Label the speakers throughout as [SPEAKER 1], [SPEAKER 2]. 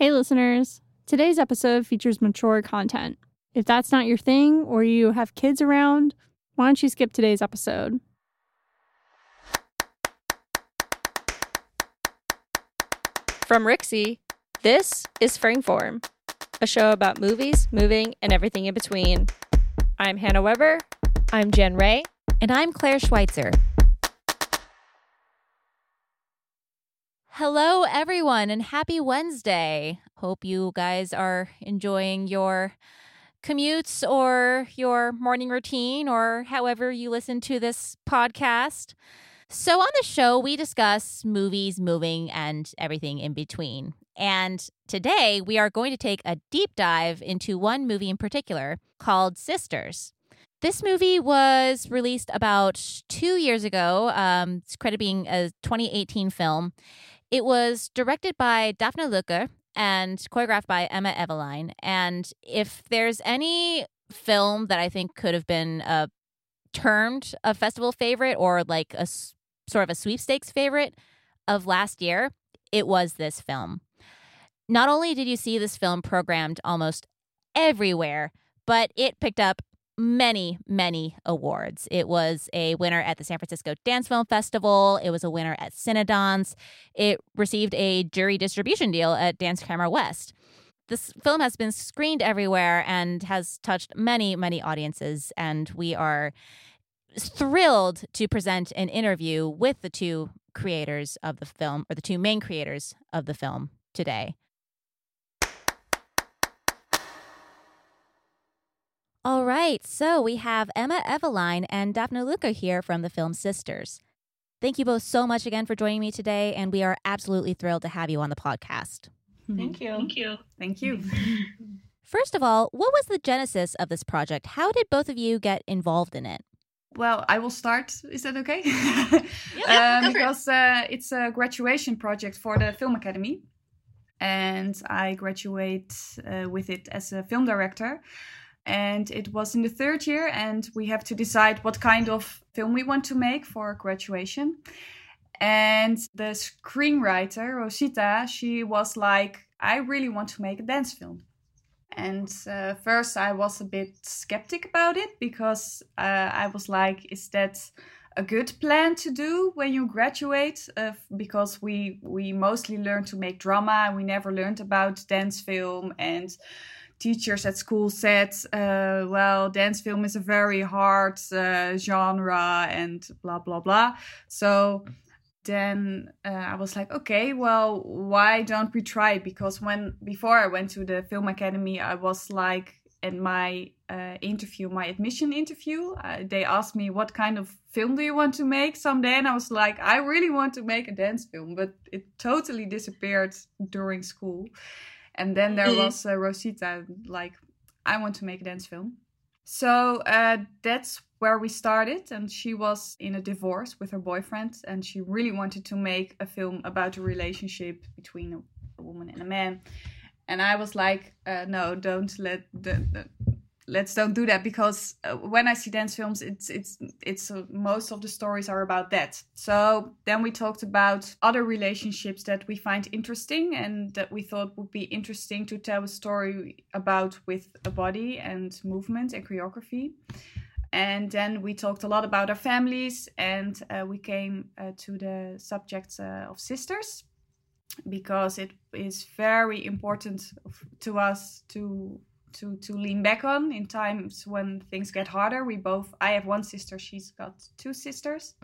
[SPEAKER 1] Hey, listeners. Today's episode features mature content. If that's not your thing or you have kids around, why don't you skip today's episode?
[SPEAKER 2] From Rixie, this is Frameform, a show about movies, moving, and everything in between. I'm Hannah Weber.
[SPEAKER 3] I'm Jen Ray.
[SPEAKER 4] And I'm Claire Schweitzer. Hello, everyone, and happy Wednesday. Hope you guys are enjoying your commutes or your morning routine or however you listen to this podcast. So, on the show, we discuss movies, moving, and everything in between. And today, we are going to take a deep dive into one movie in particular called Sisters. This movie was released about two years ago. Um, it's credited being a 2018 film. It was directed by Daphne Luker and choreographed by Emma Evelein. And if there's any film that I think could have been uh, termed a festival favorite or like a sort of a sweepstakes favorite of last year, it was this film. Not only did you see this film programmed almost everywhere, but it picked up many, many awards. It was a winner at the San Francisco Dance Film Festival. It was a winner at Cinedans. It received a jury distribution deal at Dance Camera West. This film has been screened everywhere and has touched many, many audiences. And we are thrilled to present an interview with the two creators of the film, or the two main creators of the film today. All right, so we have Emma Evelein and Daphne Luca here from the film Sisters. Thank you both so much again for joining me today, and we are absolutely thrilled to have you on the podcast.
[SPEAKER 5] Thank you.
[SPEAKER 6] Thank you.
[SPEAKER 5] Thank you.
[SPEAKER 4] First of all, what was the genesis of this project? How did both of you get involved in it?
[SPEAKER 5] Well, I will start. Is that okay?
[SPEAKER 6] Yeah,
[SPEAKER 5] um, because uh, it's a graduation project for the Film Academy, and I graduate uh, with it as a film director and it was in the third year and we have to decide what kind of film we want to make for graduation. And the screenwriter rosita she was like i really want to make a dance film. And uh, first i was a bit skeptic about it because uh, i was like is that a good plan to do when you graduate? Uh, because we we mostly learned to make drama and we never learned about dance film and teachers at school said, uh, well, dance film is a very hard uh, genre and blah, blah, blah. So then uh, I was like, okay, well, why don't we try it? Because when before I went to the film academy, I was like, in my uh, interview, my admission interview, uh, they asked me what kind of film do you want to make someday, and I was like, I really want to make a dance film, but it totally disappeared during school. And then there
[SPEAKER 6] Mhm.
[SPEAKER 5] was uh, Rosita, like, I want to make a dance film. So uh, that's where we started. And she was in a divorce with her boyfriend. And she really wanted to make a film about a relationship between a, a woman and a man. And I was like, uh, no, don't let the, the let's don't do that because uh, when I see dance films, it's it's it's uh, most of the stories are about that. So then we talked about other relationships that we find interesting and that we thought would be interesting to tell a story about with a body and movement and choreography. And then we talked a lot about our families, and uh, we came uh, to the subject uh, of sisters because it is very important to us to to to lean back on in times when things get harder. We both I have one sister, she's got two sisters.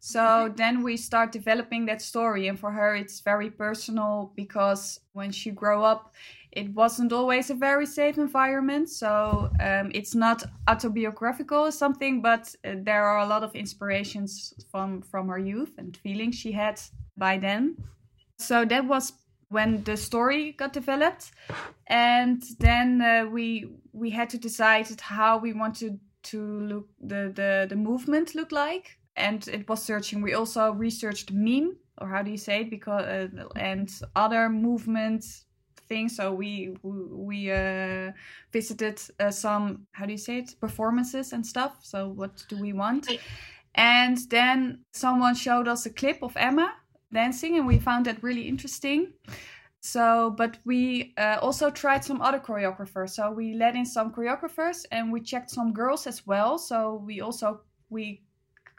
[SPEAKER 5] So then we start developing that story and for her it's very personal because when she grew up it wasn't always a very safe environment. So um, it's not autobiographical or something, but uh, there are a lot of inspirations from from her youth and feelings she had by then. So that was when the story got developed, and then uh, we we had to decide how we wanted to look the the the movement look like, and it was searching. We also researched meme or how do you say it because uh, and other movement things. So we we uh, visited uh, some how do you say it performances and stuff. So what do we want? And then someone showed us a clip of Emma dancing, and we found that really interesting. So, but we uh, also tried some other choreographers. So we let in some choreographers and we checked some girls as well. So we also we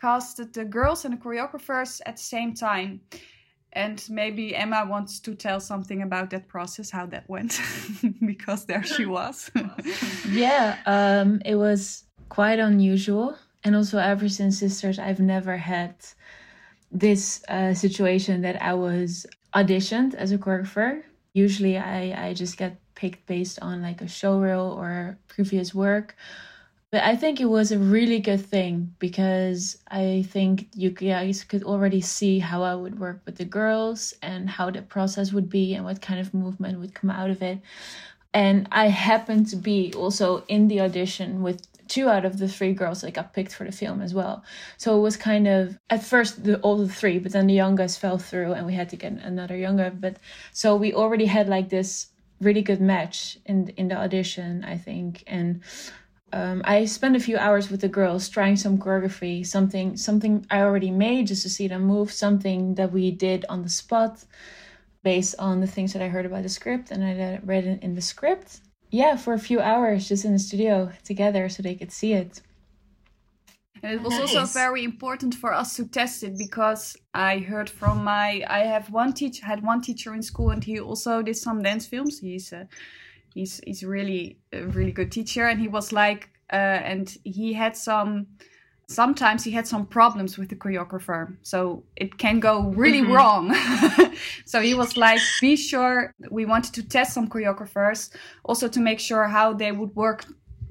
[SPEAKER 5] casted the girls and the choreographers at the same time. And maybe Emma wants to tell something about that process, how that went, because there she was.
[SPEAKER 3] yeah, um, it was quite unusual. And also, ever since Sisters, I've never had this uh, situation that I was auditioned as a choreographer. Usually, I, I just get picked based on like a show reel or previous work. But I think it was a really good thing because I think you guys could already see how I would work with the girls and how the process would be and what kind of movement would come out of it. And I happened to be also in the audition with two out of the three girls that got picked for the film as well. So it was kind of at first the all the three, but then the youngest fell through and we had to get another younger. But so we already had like this really good match in in the audition, I think. And um, I spent a few hours with the girls trying some choreography, something something I already made just to see them move, something that we did on the spot based on the things that I heard about the script and I read it in the script yeah, for a few hours just in the studio together so they could see it.
[SPEAKER 5] And it was nice. also very important for us to test it because I heard from my I have one teacher had one teacher in school and he also did some dance films. He's a, he's he's really a really good teacher and he was like uh, and he had some sometimes he had some problems with the choreographer so it can go really mm-hmm. wrong so he was like be sure we wanted to test some choreographers also to make sure how they would work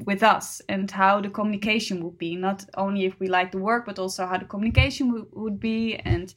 [SPEAKER 5] with us and how the communication would be not only if we like the work but also how the communication w- would be and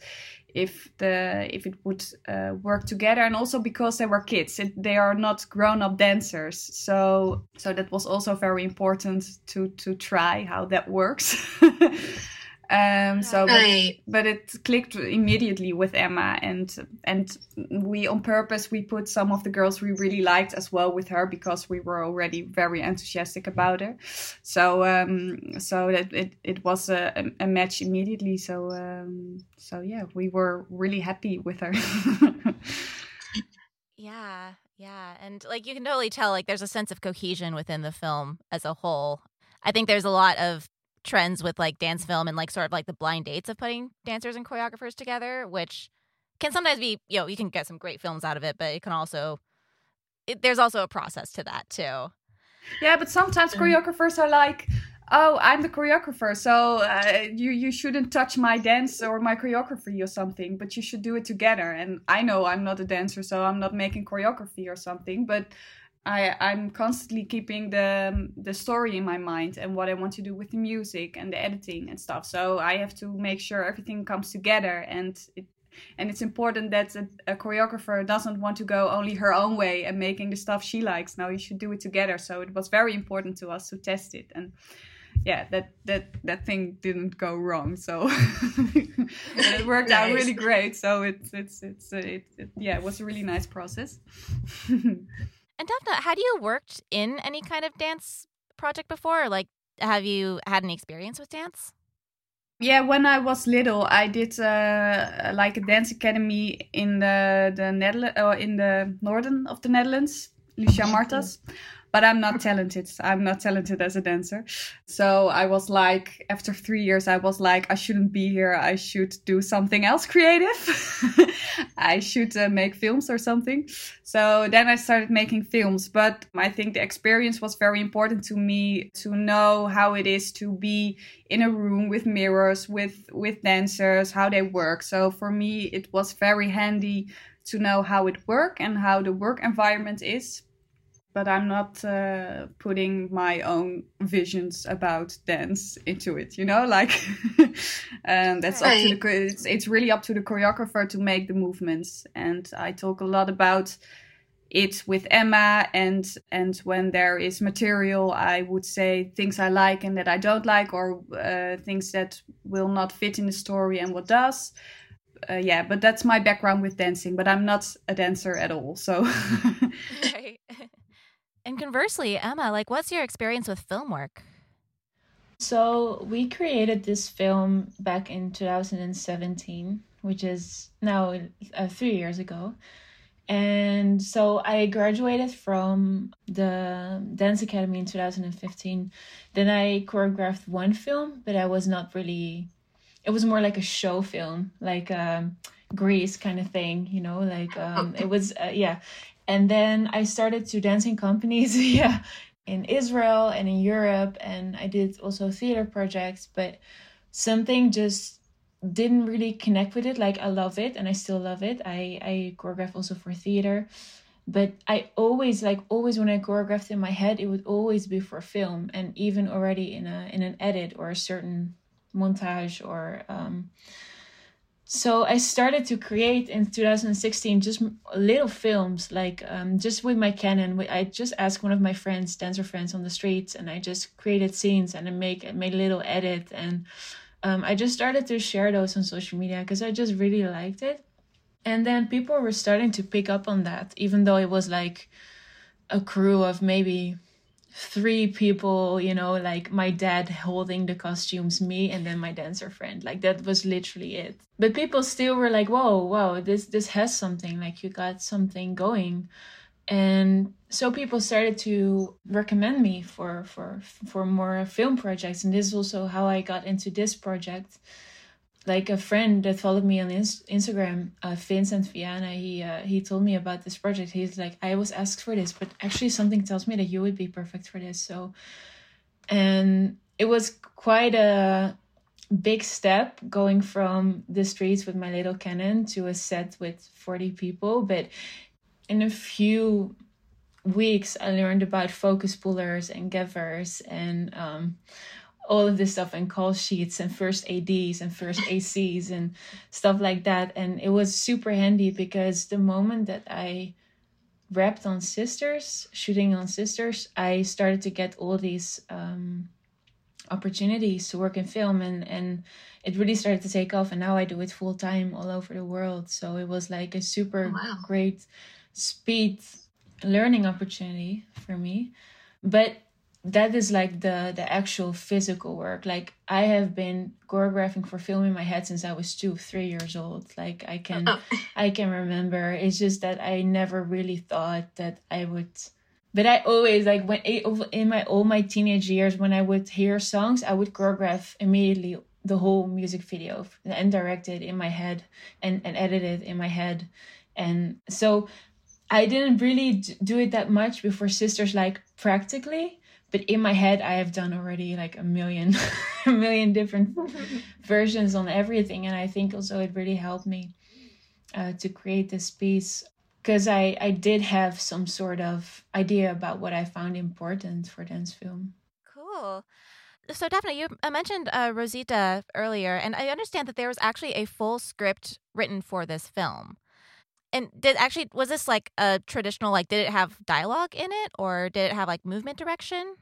[SPEAKER 5] if the if it would uh, work together and also because they were kids. It, they are not grown-up dancers. So so that was also very important to to try how that works Um, so, but, but, it clicked immediately with Emma, and and we on purpose we put some of the girls we really liked as well with her because we were already very enthusiastic about her. So um, so that it, it was a, a match immediately. So um, so yeah, we were really happy with her.
[SPEAKER 4] yeah, yeah, and like you can totally tell, like there's a sense of cohesion within the film as a whole. I think there's a lot of trends with like dance film and like sort of like the blind dates of putting dancers and choreographers together, which can sometimes be, you know, you can get some great films out of it, but it can also, it, there's also a process to that too.
[SPEAKER 5] Yeah, but sometimes choreographers are like, oh, I'm the choreographer, so uh, you you shouldn't touch my dance or my choreography or something, but you should do it together. And I know I'm not a dancer, so I'm not making choreography or something, but I, I'm constantly keeping the the story in my mind and what I want to do with the music and the editing and stuff. So I have to make sure everything comes together and it and it's important that a, a, choreographer doesn't want to go only her own way and making the stuff she likes. Now you should do it together. So it was very important to us to test it and yeah, that that that thing didn't go wrong. So it worked nice. out really great. So it's it's it's it, it, yeah, it was a really nice process.
[SPEAKER 4] And Daphne, had you worked in any kind of dance project before? Like, have you had any experience with dance?
[SPEAKER 5] Yeah, when I was little, I did uh, like a dance academy in the the Netherlands, or in the northern of the Netherlands, Lucia Marthas but I'm not talented. I'm not talented as a dancer. So I was like, after three years, I was like, I shouldn't be here. I should do something else creative. I should uh, make films or something. So then I started making films. But I think the experience was very important to me to know how it is to be in a room with mirrors, with, with dancers, how they work. So for me, it was very handy to know how it work and how the work environment is but I'm not uh, putting my own visions about dance into it. You know, like, and that's right. up to the. It's, it's really up to the choreographer to make the movements, and I talk a lot about it with Emma and and when there is material I would say things I like and that I don't like or uh, things that will not fit in the story and what does uh, yeah but that's my background with dancing but I'm not a dancer at all so
[SPEAKER 4] right. And conversely, Emma, like what's your experience with film work?
[SPEAKER 3] So, we created this film back in 2017, which is now uh, three years ago. And so I graduated from the dance academy in 2015. Then I choreographed one film, but I was not really. It was more like a show film, like um, Grease kind of thing, you know. Like um, it was, uh, yeah. And then I started to dance in companies, yeah, in Israel and in Europe, and I did also theater projects. But something just didn't really connect with it. Like I love it and I still love it. I I choreograph also for theater, but I always like always when I choreographed in my head, it would always be for film and even already in a in an edit or a certain montage or um so I started to create in 2016 just little films, like um, just with my Canon. I just asked one of my friends, dancer friends on the streets, and I just created scenes and I make made a little edit and um, I just started to share those on social media because I just really liked it. And then people were starting to pick up on that, even though it was like a crew of maybe three people, you know, like my dad holding the costumes, me, and then my dancer friend. Like that was literally it. But people still were like, whoa, whoa, this this has something. Like you got something going and so people started to recommend me for for for more film projects and this is also how i got into this project like a friend that followed me on instagram uh, vincent viana he uh, he told me about this project. He's like i was asked for this but actually something tells me that you would be perfect for this. So and it was quite a big step going from the streets with my little Canon to a set with 40 people. But in a few weeks, I learned about focus pullers and givers and um, all of this stuff and call sheets and first ADs and first ACs and stuff like that. And it was super handy because the moment that I wrapped on sisters, shooting on sisters, I started to get all these um, opportunities to work in film and and it really started to take off and now I do it full time all over the world. So it was like a super oh, wow. great speed learning opportunity for me but that is like the the actual physical work like i have been choreographing for film in my head since i was two three years old like i can oh. i can remember it's just that i never really thought that i would but i always like when eh, in my all my teenage years when i would hear songs i would choreograph immediately the whole music video and direct it in my head and, and edit it in my head and so I didn't really do it that much before sisters, like practically. But in my head, I have done already like a million, a million different versions on everything, and I think also it really helped me uh, to create this piece because I I did have some sort of idea about what I found important for dance film.
[SPEAKER 4] Cool. So, definitely you mentioned uh, Rosita earlier, and I understand that there was actually a full script written for this film. And did actually was this like a traditional like did it have dialogue in it or did it have like movement direction?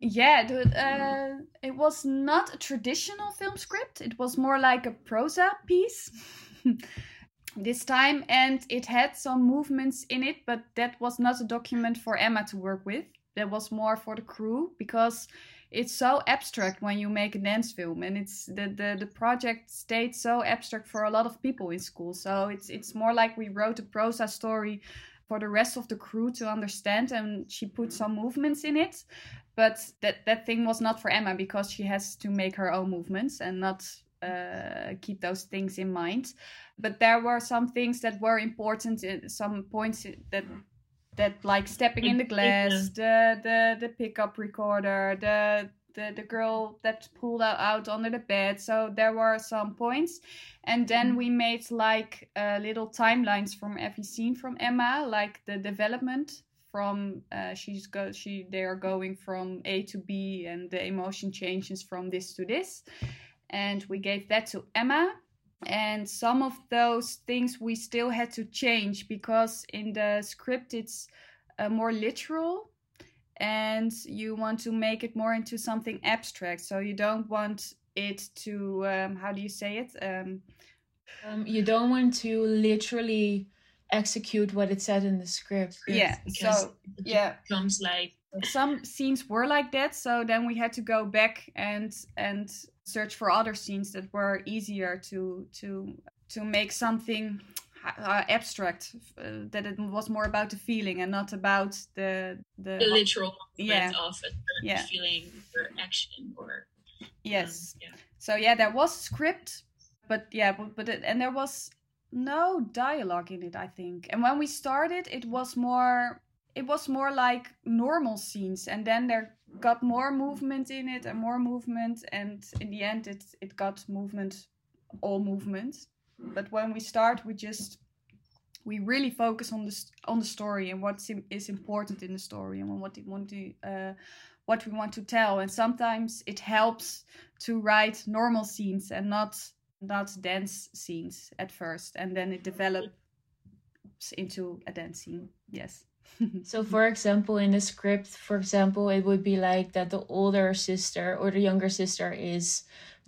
[SPEAKER 5] Yeah, dude, uh, it was not a traditional film script. It was more like a prosa piece this time, and it had some movements in it, but that was not a document for Emma to work with. That was more for the crew because it's so abstract when you make a dance film and it's the, the the project stayed so abstract for a lot of people in school so it's it's more like we wrote a prosa story for the rest of the crew to understand and she put some movements in it but that that thing was not for emma because she has to make her own movements and not uh, keep those things in mind but there were some things that were important uh, some points that that like stepping in the glass, the the the pickup recorder, the the, the girl that pulled out, out under the bed. So there were some points. And then mm-hmm. we made like uh, little timelines from every scene from Emma, like the development from uh, she's go she they are going from A to B and the emotion changes from this to this. And we gave that to Emma. And some of those things we still had to change because in the script it's uh, more literal and you want to make it more into something abstract. So you don't want it to um, how do you say it? Um,
[SPEAKER 3] um, you don't want to literally execute what it said in the script
[SPEAKER 5] yeah so yeah
[SPEAKER 3] comes like
[SPEAKER 5] some scenes were like that so then we had to go back and and search for other scenes that were easier to to to make something uh, abstract uh, that it was more about the feeling and not about the the,
[SPEAKER 6] the literal
[SPEAKER 5] yeah.
[SPEAKER 6] of a
[SPEAKER 5] yeah.
[SPEAKER 6] feeling or action or
[SPEAKER 5] yes
[SPEAKER 6] um, yeah.
[SPEAKER 5] so yeah there was script but yeah but, but it, and there was no dialogue in it i think. And when we started it was more it was more like normal scenes and then there got more movement in it and more movement and in the end it it got movement all movement but when we start we just we really focus on the on the story and what is important in the story and what we want to uh, what we want to tell. And sometimes it helps to write normal scenes and not not dance scenes at first and then it develops into a dance scene yes.
[SPEAKER 3] So for example in the script for example it would be like that the older sister or the younger sister is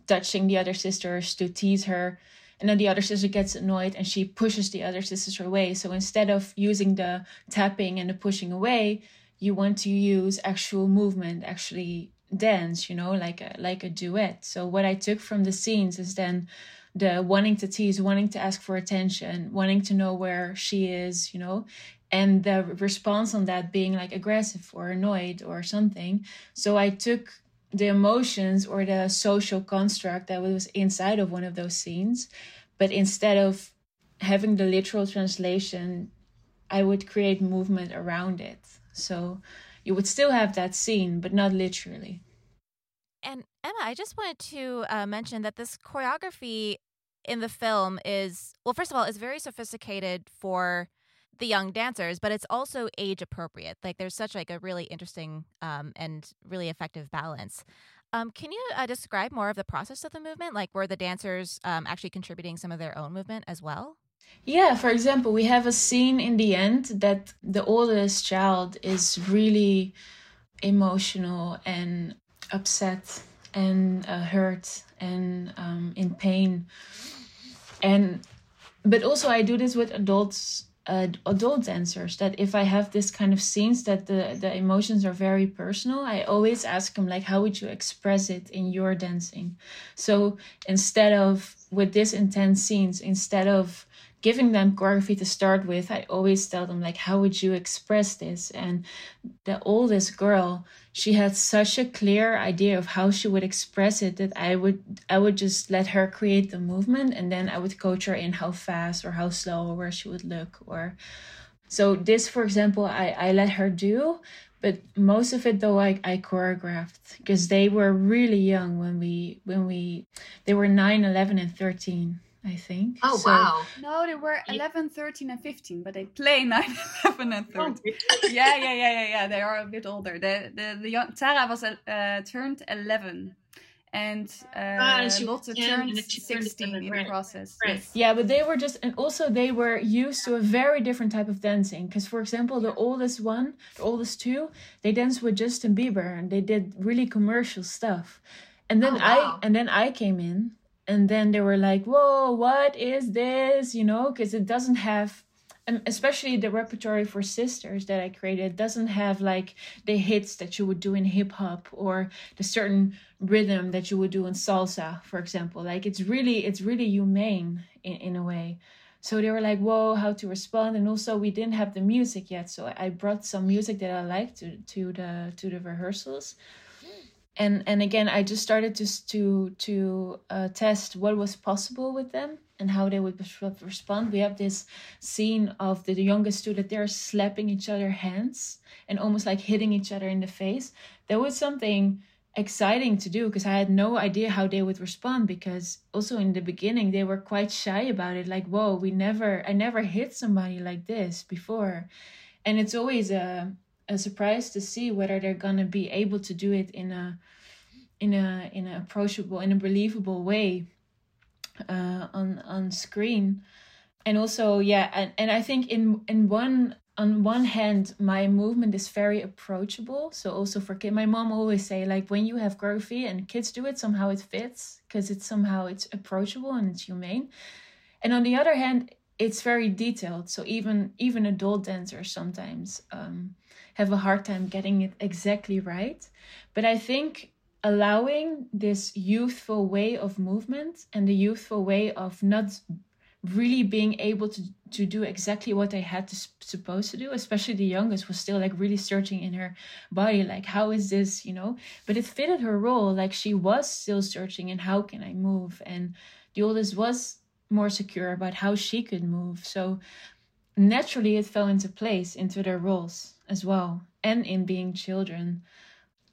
[SPEAKER 3] touching the other sisters to tease her and then the other sister gets annoyed and she pushes the other sister away. So instead of using the tapping and the pushing away you want to use actual movement actually dance you know like a like a duet. So what i took from the scenes is then the wanting to tease wanting to ask for attention wanting to know where she is you know and the response on that being like aggressive or annoyed or something. So i took the emotions or the social construct that was inside of one of those scenes but instead of having the literal translation i would create movement around it. So you would still have that scene but not literally
[SPEAKER 4] and emma i just wanted to uh, mention that this choreography in the film is well first of all is very sophisticated for the young dancers, but it's also age appropriate. Like there's such like a really interesting um, and really effective balance. Um, can you uh, describe more of the process of the movement? Like were the dancers um, actually contributing some of their own movement as well?
[SPEAKER 3] Yeah, for example, we have a scene in the end that the oldest child is really emotional and upset and uh, hurt and um, in pain. And but also I do this with adults uh, adult dancers that if i have this kind of scenes that the the emotions are very personal i always ask them like how would you express it in your dancing so instead of with this intense scenes instead of giving them choreography to start with, I always tell them like, how would you express this? And the oldest girl, she had such a clear idea of how she would express it that I would I would just let her create the movement and then I would coach her in how fast or how slow or where she would look or so this for example I, I let her do but most of it though I, I choreographed because they were really young when we when we they were 9 11 and 13 I think.
[SPEAKER 7] Oh, so, wow.
[SPEAKER 5] No, they were 11, 13, and 15, but they play 9, 11, and 13. Oh, yeah, yeah, yeah, yeah, yeah. They are a bit older. The, the, the young, Tara was uh, turned 11 and uh, ah, Lotte turned 16 in the process.
[SPEAKER 3] Right. Yes. Yeah, but they were just, and also they were used to a very different type of dancing. Because, for example, the oldest one, the oldest two, they danced with Justin Bieber and they did really commercial stuff. And then oh, wow. I, and then I came in and then they were like whoa what is this? You know because it doesn't have and especially the repertory for sisters that i created doesn't have like the hits that you would do in hip hop or the certain rhythm that you would do in salsa for example. Like it's really it's really humane in, in a way. So they were like whoa how to respond. And also we didn't have the music yet so i brought some music that i liked to to the to the rehearsals and and again i just started to to to uh, test what was possible with them and how they would respond. We have this scene of the, the youngest two that they're slapping each other hands and almost like hitting each other in the face. That was something exciting to do because i had no idea how they would respond because also in the beginning they were quite shy about it like whoa we never i never hit somebody like this before. And it's always a a surprise to see whether they're gonna be able to do it in a in a in an approachable in a believable way uh, on on screen. And also yeah and, and i think in in one on one hand my movement is very approachable. So also for kid my mom always say like when you have choreography and kids do it somehow it fits because it's somehow it's approachable and it's humane. And on the other hand it's very detailed. So even even adult dancers sometimes um, have a hard time getting it exactly right. But I think allowing this youthful way of movement and the youthful way of not really being able to to do exactly what they had to supposed to do especially the youngest was still like really searching in her body like how is this you know? But it fitted her role like she was still searching and how can i move? And the oldest was more secure about how she could move. So naturally it fell into place into their roles as well and in being children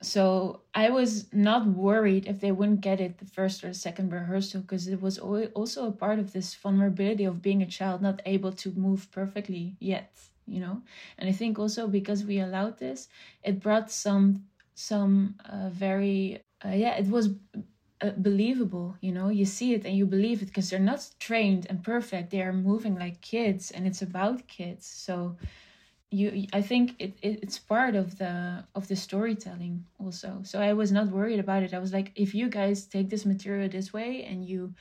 [SPEAKER 3] so I was not worried if they wouldn't get it the first or second rehearsal because it was also a part of this vulnerability of being a child not able to move perfectly yet, you know. And I think also because we allowed this, it brought some some uh, very uh, yeah, it was uh, believable, you know. You see it and you believe it because they're not trained and perfect. They are moving like kids, and it's about kids. So you i think it, it, it's part of the of the storytelling also. So i was not worried about it. I was like if you guys take this material this way and you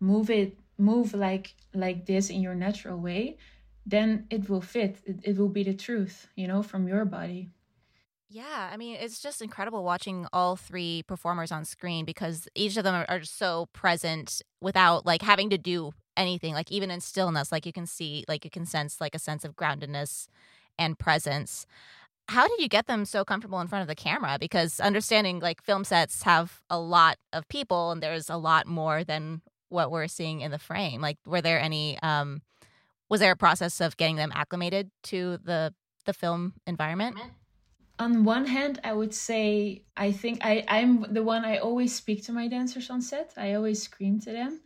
[SPEAKER 3] move it move like like this in your natural way then it will fit. It, it will be the truth you know from your body.
[SPEAKER 4] Yeah, I mean, it's just incredible watching all three performers on screen because each of them are, so present without like having to do anything. Like even in stillness, like you can see, like you can sense like a sense of groundedness and presence. How did you get them so comfortable in front of the camera? Because understanding like film sets have a lot of people and there's a lot more than what we're seeing in the frame. Like, were there any, um, was there a process of getting them acclimated to the the film environment?
[SPEAKER 3] on one hand i would say i think i i'm the one i always speak to my dancers on set i always scream to them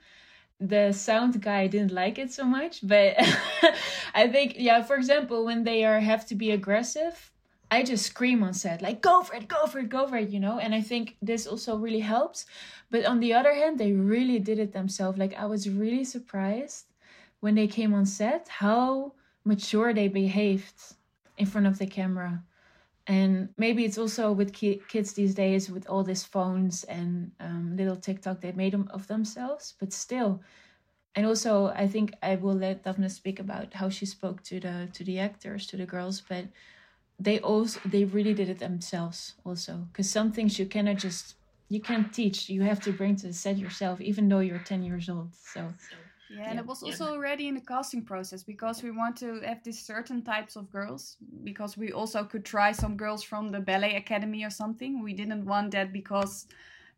[SPEAKER 3] the sound guy didn't like it so much but i think yeah for example when they are have to be aggressive i just scream on set like go for it go for it go for it you know? And i think this also really helps. But on the other hand they really did it themselves. Like i was really surprised when they came on set how mature they behaved in front of the camera and maybe it's also with ki- kids these days with all these phones and um, little tiktok they made them of themselves but still. And also i think i will let daphne speak about how she spoke to the to the actors to the girls but they also they really did it themselves also. Because some things you cannot just you can't teach you have to bring to the set yourself even though you're 10 years old so
[SPEAKER 5] yeah, and it was also already in the casting process because we want to have these certain types of girls because we also could try some girls from the ballet academy or something. We didn't want that because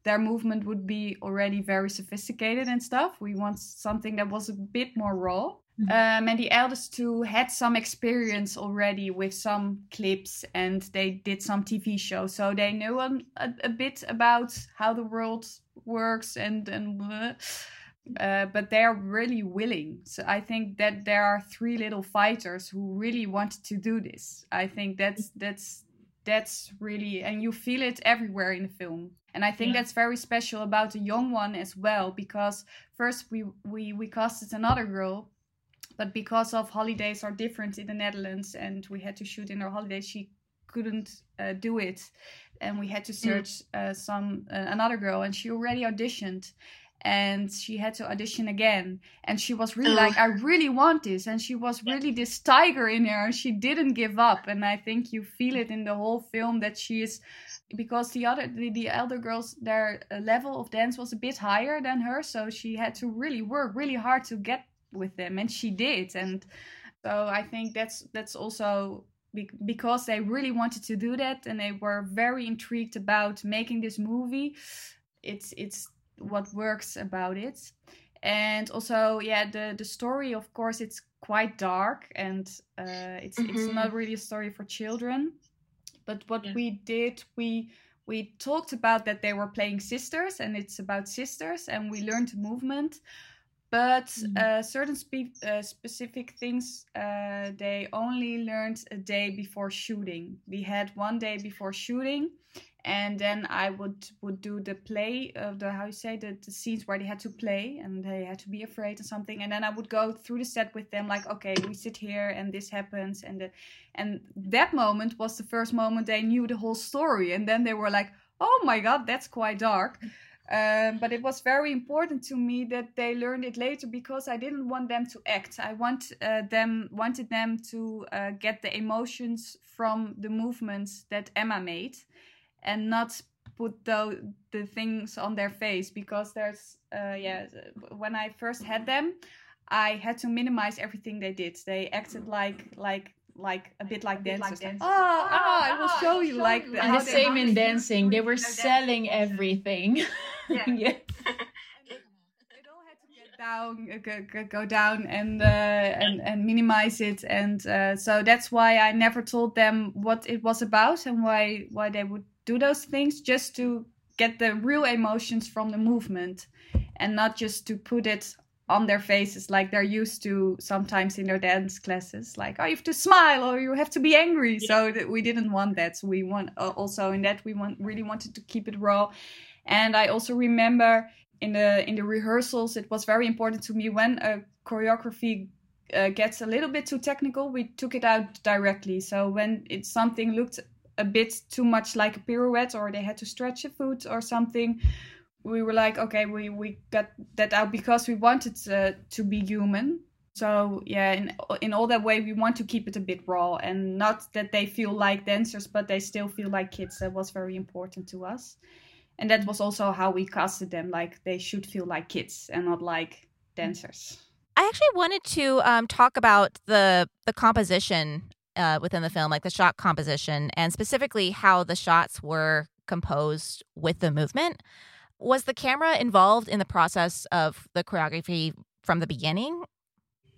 [SPEAKER 5] their movement would be already very sophisticated and stuff. We want something that was a bit more raw. Mm-hmm. Um, and the eldest two had some experience already with some clips and they did some TV shows, so they knew a, a, a bit about how the world works and and. Uh, uh, but they are really willing. So I think that there are three little fighters who really wanted to do this. I think that's that's that's really and you feel it everywhere in the film. And I think yeah. that's very special about the young one as well because first we we we casted another girl but because of holidays are different in the Netherlands and we had to shoot in our holidays she couldn't uh, do it and we had to mm. search uh, some uh, another girl and she already auditioned and she had to audition again. And she was really like i really want this. And she was really this tiger in her and she didn't give up. And i think you feel it in the whole film that she is because the other the, the elder girls their uh, level of dance was a bit higher than her. So she had to really work really hard to get with them and she did. And so i think that's that's also because they really wanted to do that and they were very intrigued about making this movie it's it's what works about it and also yeah the the story of course it's quite dark and uh, it's mm-hmm. it's not really a story for children but what yeah. we did we we talked about that they were playing sisters and it's about sisters and we learned movement but mm-hmm. uh, certain spe- uh, specific things uh, they only learned a day before shooting we had one day before shooting and then I would would do the play of the how you say the, the scenes where they had to play and they had to be afraid or something. And then I would go through the set with them like okay we sit here and this happens. And the, and that moment was the first moment they knew the whole story. And then they were like oh my god that's quite dark. Um, but it was very important to me that they learned it later because I didn't want them to act. I want uh, them wanted them to uh, get the emotions from the movements that Emma made, and not put the the things on their face because there's uh yeah when I first had them I had to minimize everything they did. They acted like like like a bit like dancers. Like, oh, oh, I will show you like
[SPEAKER 3] the, and the same in dancing. They were selling everything. Yeah. yeah.
[SPEAKER 5] down go, go down and uh, and and minimize it and uh, so that's why i never told them what it was about and why why they would do those things just to get the real emotions from the movement and not just to put it on their faces like they're used to sometimes in their dance classes. Like oh you have to smile or you have to be angry. Yeah. so that we didn't want that. So we want uh, also in that we want really wanted to keep it raw. And i also remember in the in the rehearsals it was very important to me when a choreography uh, gets a little bit too technical we took it out directly. So when it something looked a bit too much like a pirouette or they had to stretch a foot or something. We were like okay we we got that out because we wanted uh, to be human. So yeah in in all that way we want to keep it a bit raw and not that they feel like dancers but they still feel like kids. That was very important to us. And that was also how we casted them like they should feel like kids and not like dancers.
[SPEAKER 4] I actually wanted to um, talk about the the composition uh, within the film like the shot composition and specifically how the shots were composed with the movement. Was the camera involved in the process of the choreography from the beginning?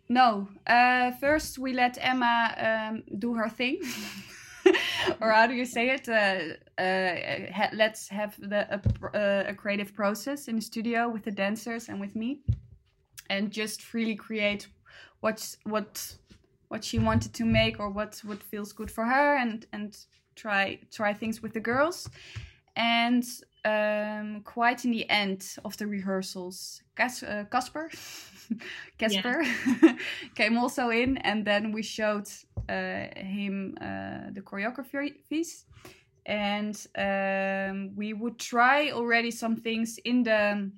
[SPEAKER 5] No. Uh, first we let emma um, do her thing. Or how do you say it? Uh, uh, ha- let's have the uh, a, creative process in the studio with the dancers and with me, and just freely create what's what what she wanted to make or what what feels good for her, and and try try things with the girls, and um, quite in the end of the rehearsals, uh, Casper. Casper came also in, and then we showed uh, him uh, the choreographies, and um, we would try already some things in the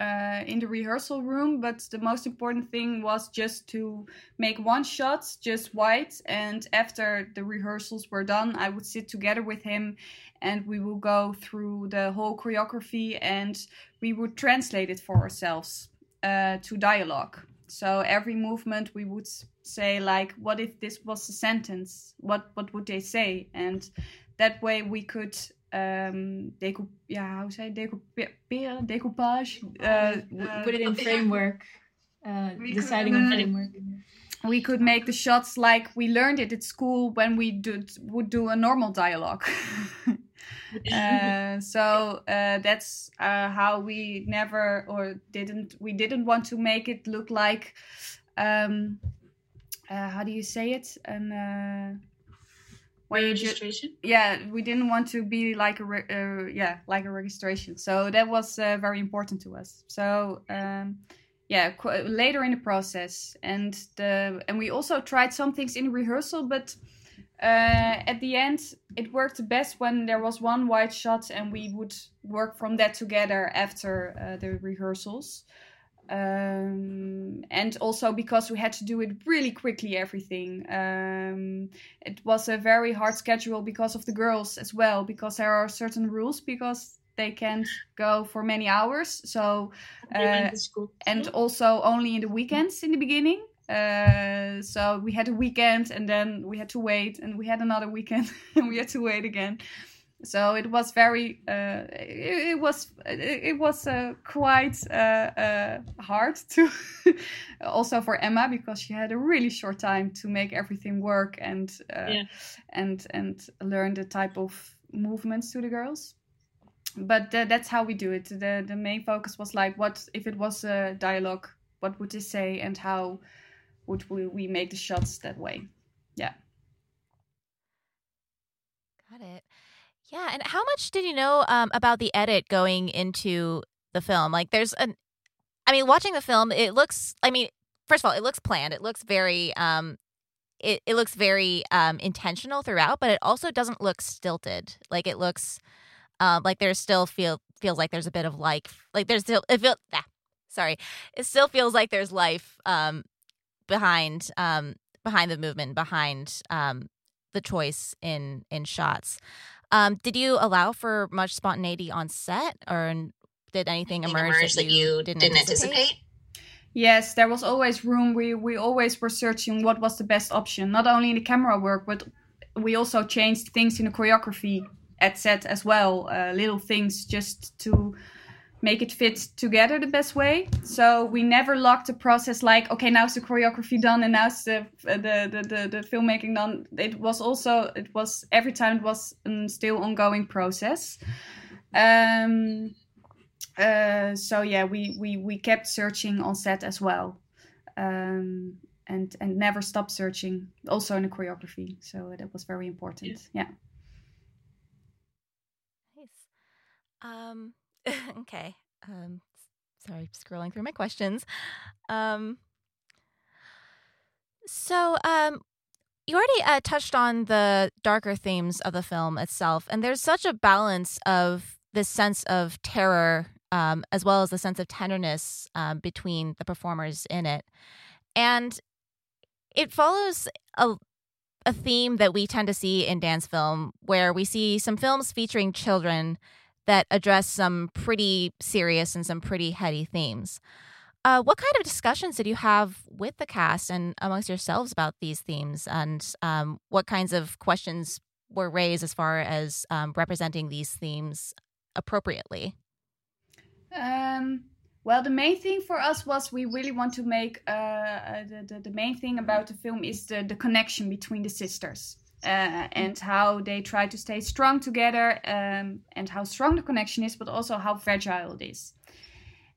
[SPEAKER 5] uh, in the rehearsal room, but the most important thing was just to make one shot, just white. And after the rehearsals were done, I would sit together with him and we will go through the whole choreography and we would translate it for ourselves uh, to dialogue. So every movement we would say like, what if this was a sentence? What what would they say? And that way we could um decoup yeah how say decouperen decoupage uh,
[SPEAKER 3] put it in framework. Uh, deciding on framework.
[SPEAKER 5] We could make the shots like we learned it at school when we did, would do a normal dialogue. Uh, so uh, that's uh, how we never or didn't we didn't want to make it look like um, uh, how do you say it?
[SPEAKER 6] And uh, registration?
[SPEAKER 5] Ju- yeah we didn't want to be like a re- uh, yeah like a registration. So that was very important to us. So um, yeah qu- later in the process and the and we also tried some things in rehearsal but uh, at the end, it worked best when there was one white shot and we would work from that together after uh, the rehearsals. Um, and also because we had to do it really quickly, everything. Um, it was a very hard schedule because of the girls as well, because there are certain rules because they can't go for many hours. So, uh, and also only in the weekends in the beginning. Uh, so we had a weekend and then we had to wait and we had another weekend and we had to wait again. So it was very, uh, it, it, was, it was uh, quite uh, uh, hard to, also for Emma because she had a really short time to make everything work and yeah. and and learn the type of movements to the girls. But that's how we do it. The the main focus was like, what if it was a dialogue? What would they say and how? would we, we make the shots that way. Yeah.
[SPEAKER 4] Got it. Yeah, and how much did you know um, about the edit going into the film? Like, there's an, I mean, watching the film, it looks. I mean, first of all, it looks planned. It looks very, um, it it looks very um intentional throughout, but it also doesn't look stilted. Like it looks, um, like there's still feel feels like there's a bit of like Like there's still it feels. Ah, sorry, it still feels like there's life um behind um, behind the movement, behind um, the choice in in shots. Um, did you allow for much spontaneity on set, or did anything, emerge, emerge, that, you, didn't, didn't anticipate? anticipate?
[SPEAKER 5] Yes, there was always room. We we always were searching what was the best option, not only in the camera work, but we also changed things in the choreography at set as well. Uh, little things just to make it fit together the best way. So we never locked the process like, okay, now's the choreography done and now's the the the, the, the filmmaking done. It was also it was every time it was still ongoing process. Um, uh, so yeah, we, we we kept searching on set as well, um, and and never stopped searching. Also in the choreography, so that was very important. Yeah.
[SPEAKER 4] Nice. Um, okay. Um, sorry, scrolling through my questions. Um, so um, you already uh, touched on the darker themes of the film itself, and there's such a balance of this sense of terror um, as well as the sense of tenderness um, between the performers in it. And it follows a, a theme that we tend to see in dance film, where we see some films featuring children that address some pretty serious and some pretty heady themes. Uh, what kind of discussions did you have with the cast and amongst yourselves about these themes, and um, what kinds of questions were raised as far as um, representing these themes appropriately?
[SPEAKER 5] Um, well, the main thing for us was we really want to make uh, uh, the, the, the main thing about the film is the, the connection between the sisters. Uh, and how they try to stay strong together, um, and how strong the connection is, but also how fragile it is.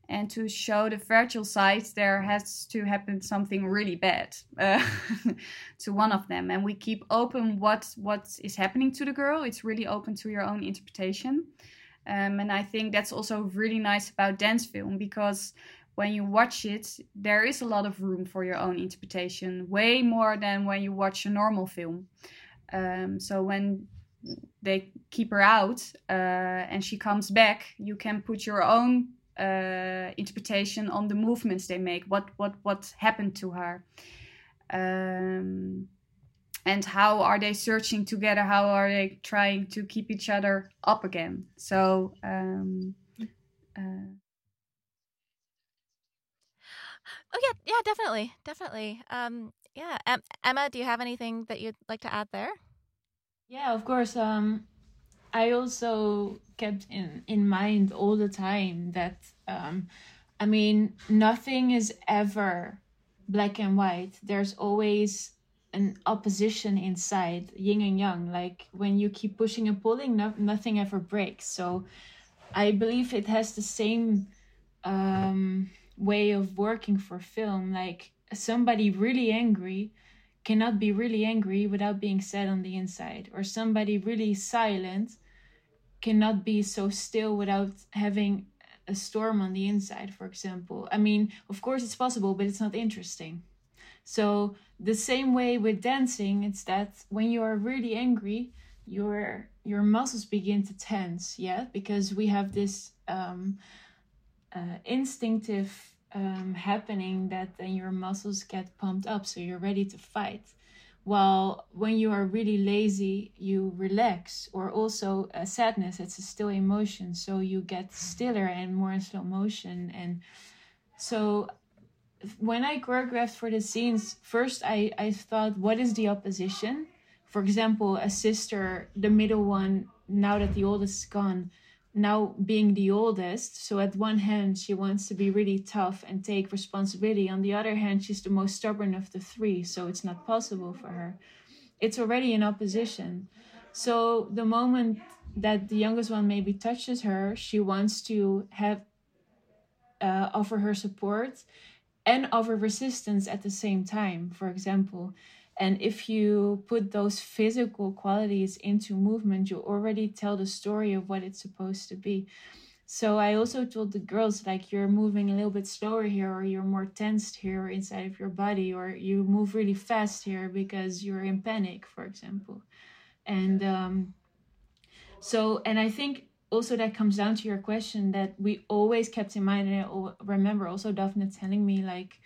[SPEAKER 5] And to show the fragile side, there has to happen something really bad uh, to one of them, and we keep open what what is happening to the girl. It's really open to your own interpretation. Um, and I think that's also really nice about dance film because when you watch it, there is a lot of room for your own interpretation, way more than when you watch a normal film. Um, so when they keep her out uh, and she comes back, you can put your own uh, interpretation on the movements they make. What what what happened to her? Um, and how are they searching together how are they trying to keep each other up again so um, uh,
[SPEAKER 4] oh yeah yeah definitely definitely um, yeah em- emma do you have anything that you'd like to add there?
[SPEAKER 3] Yeah of course um, i also kept in in mind all the time that um, i mean nothing is ever black and white. There's always an opposition inside yin and yang. Like when you keep pushing and pulling no, nothing ever breaks. So i believe it has the same um, way of working for film. Like somebody really angry cannot be really angry without being sad on the inside or somebody really silent cannot be so still without having a storm on the inside for example. I mean of course it's possible but it's not interesting. So the same way with dancing, it's that when you are really angry, your your muscles begin to tense, yeah, because we have this um, uh, instinctive um, happening that then your muscles get pumped up, so you're ready to fight. While when you are really lazy, you relax, or also uh, sadness, it's a still emotion, so you get stiller and more in slow motion, and so when I choreographed for the scenes, first I, I thought, what is the opposition? For example, a sister, the middle one, now that the oldest is gone, now being the oldest. So, at one hand, she wants to be really tough and take responsibility. On the other hand, she's the most stubborn of the three. So, it's not possible for her. It's already in opposition. So, the moment that the youngest one maybe touches her, she wants to have uh, offer her support and offer resistance at the same time, for example. And if you put those physical qualities into movement, you already tell the story of what it's supposed to be. So I also told the girls like you're moving a little bit slower here, or you're more tensed here inside of your body, or you move really fast here because you're in panic, for example. And um, so, and I think also that comes down to your question that we always kept in mind and i remember also daphne telling me like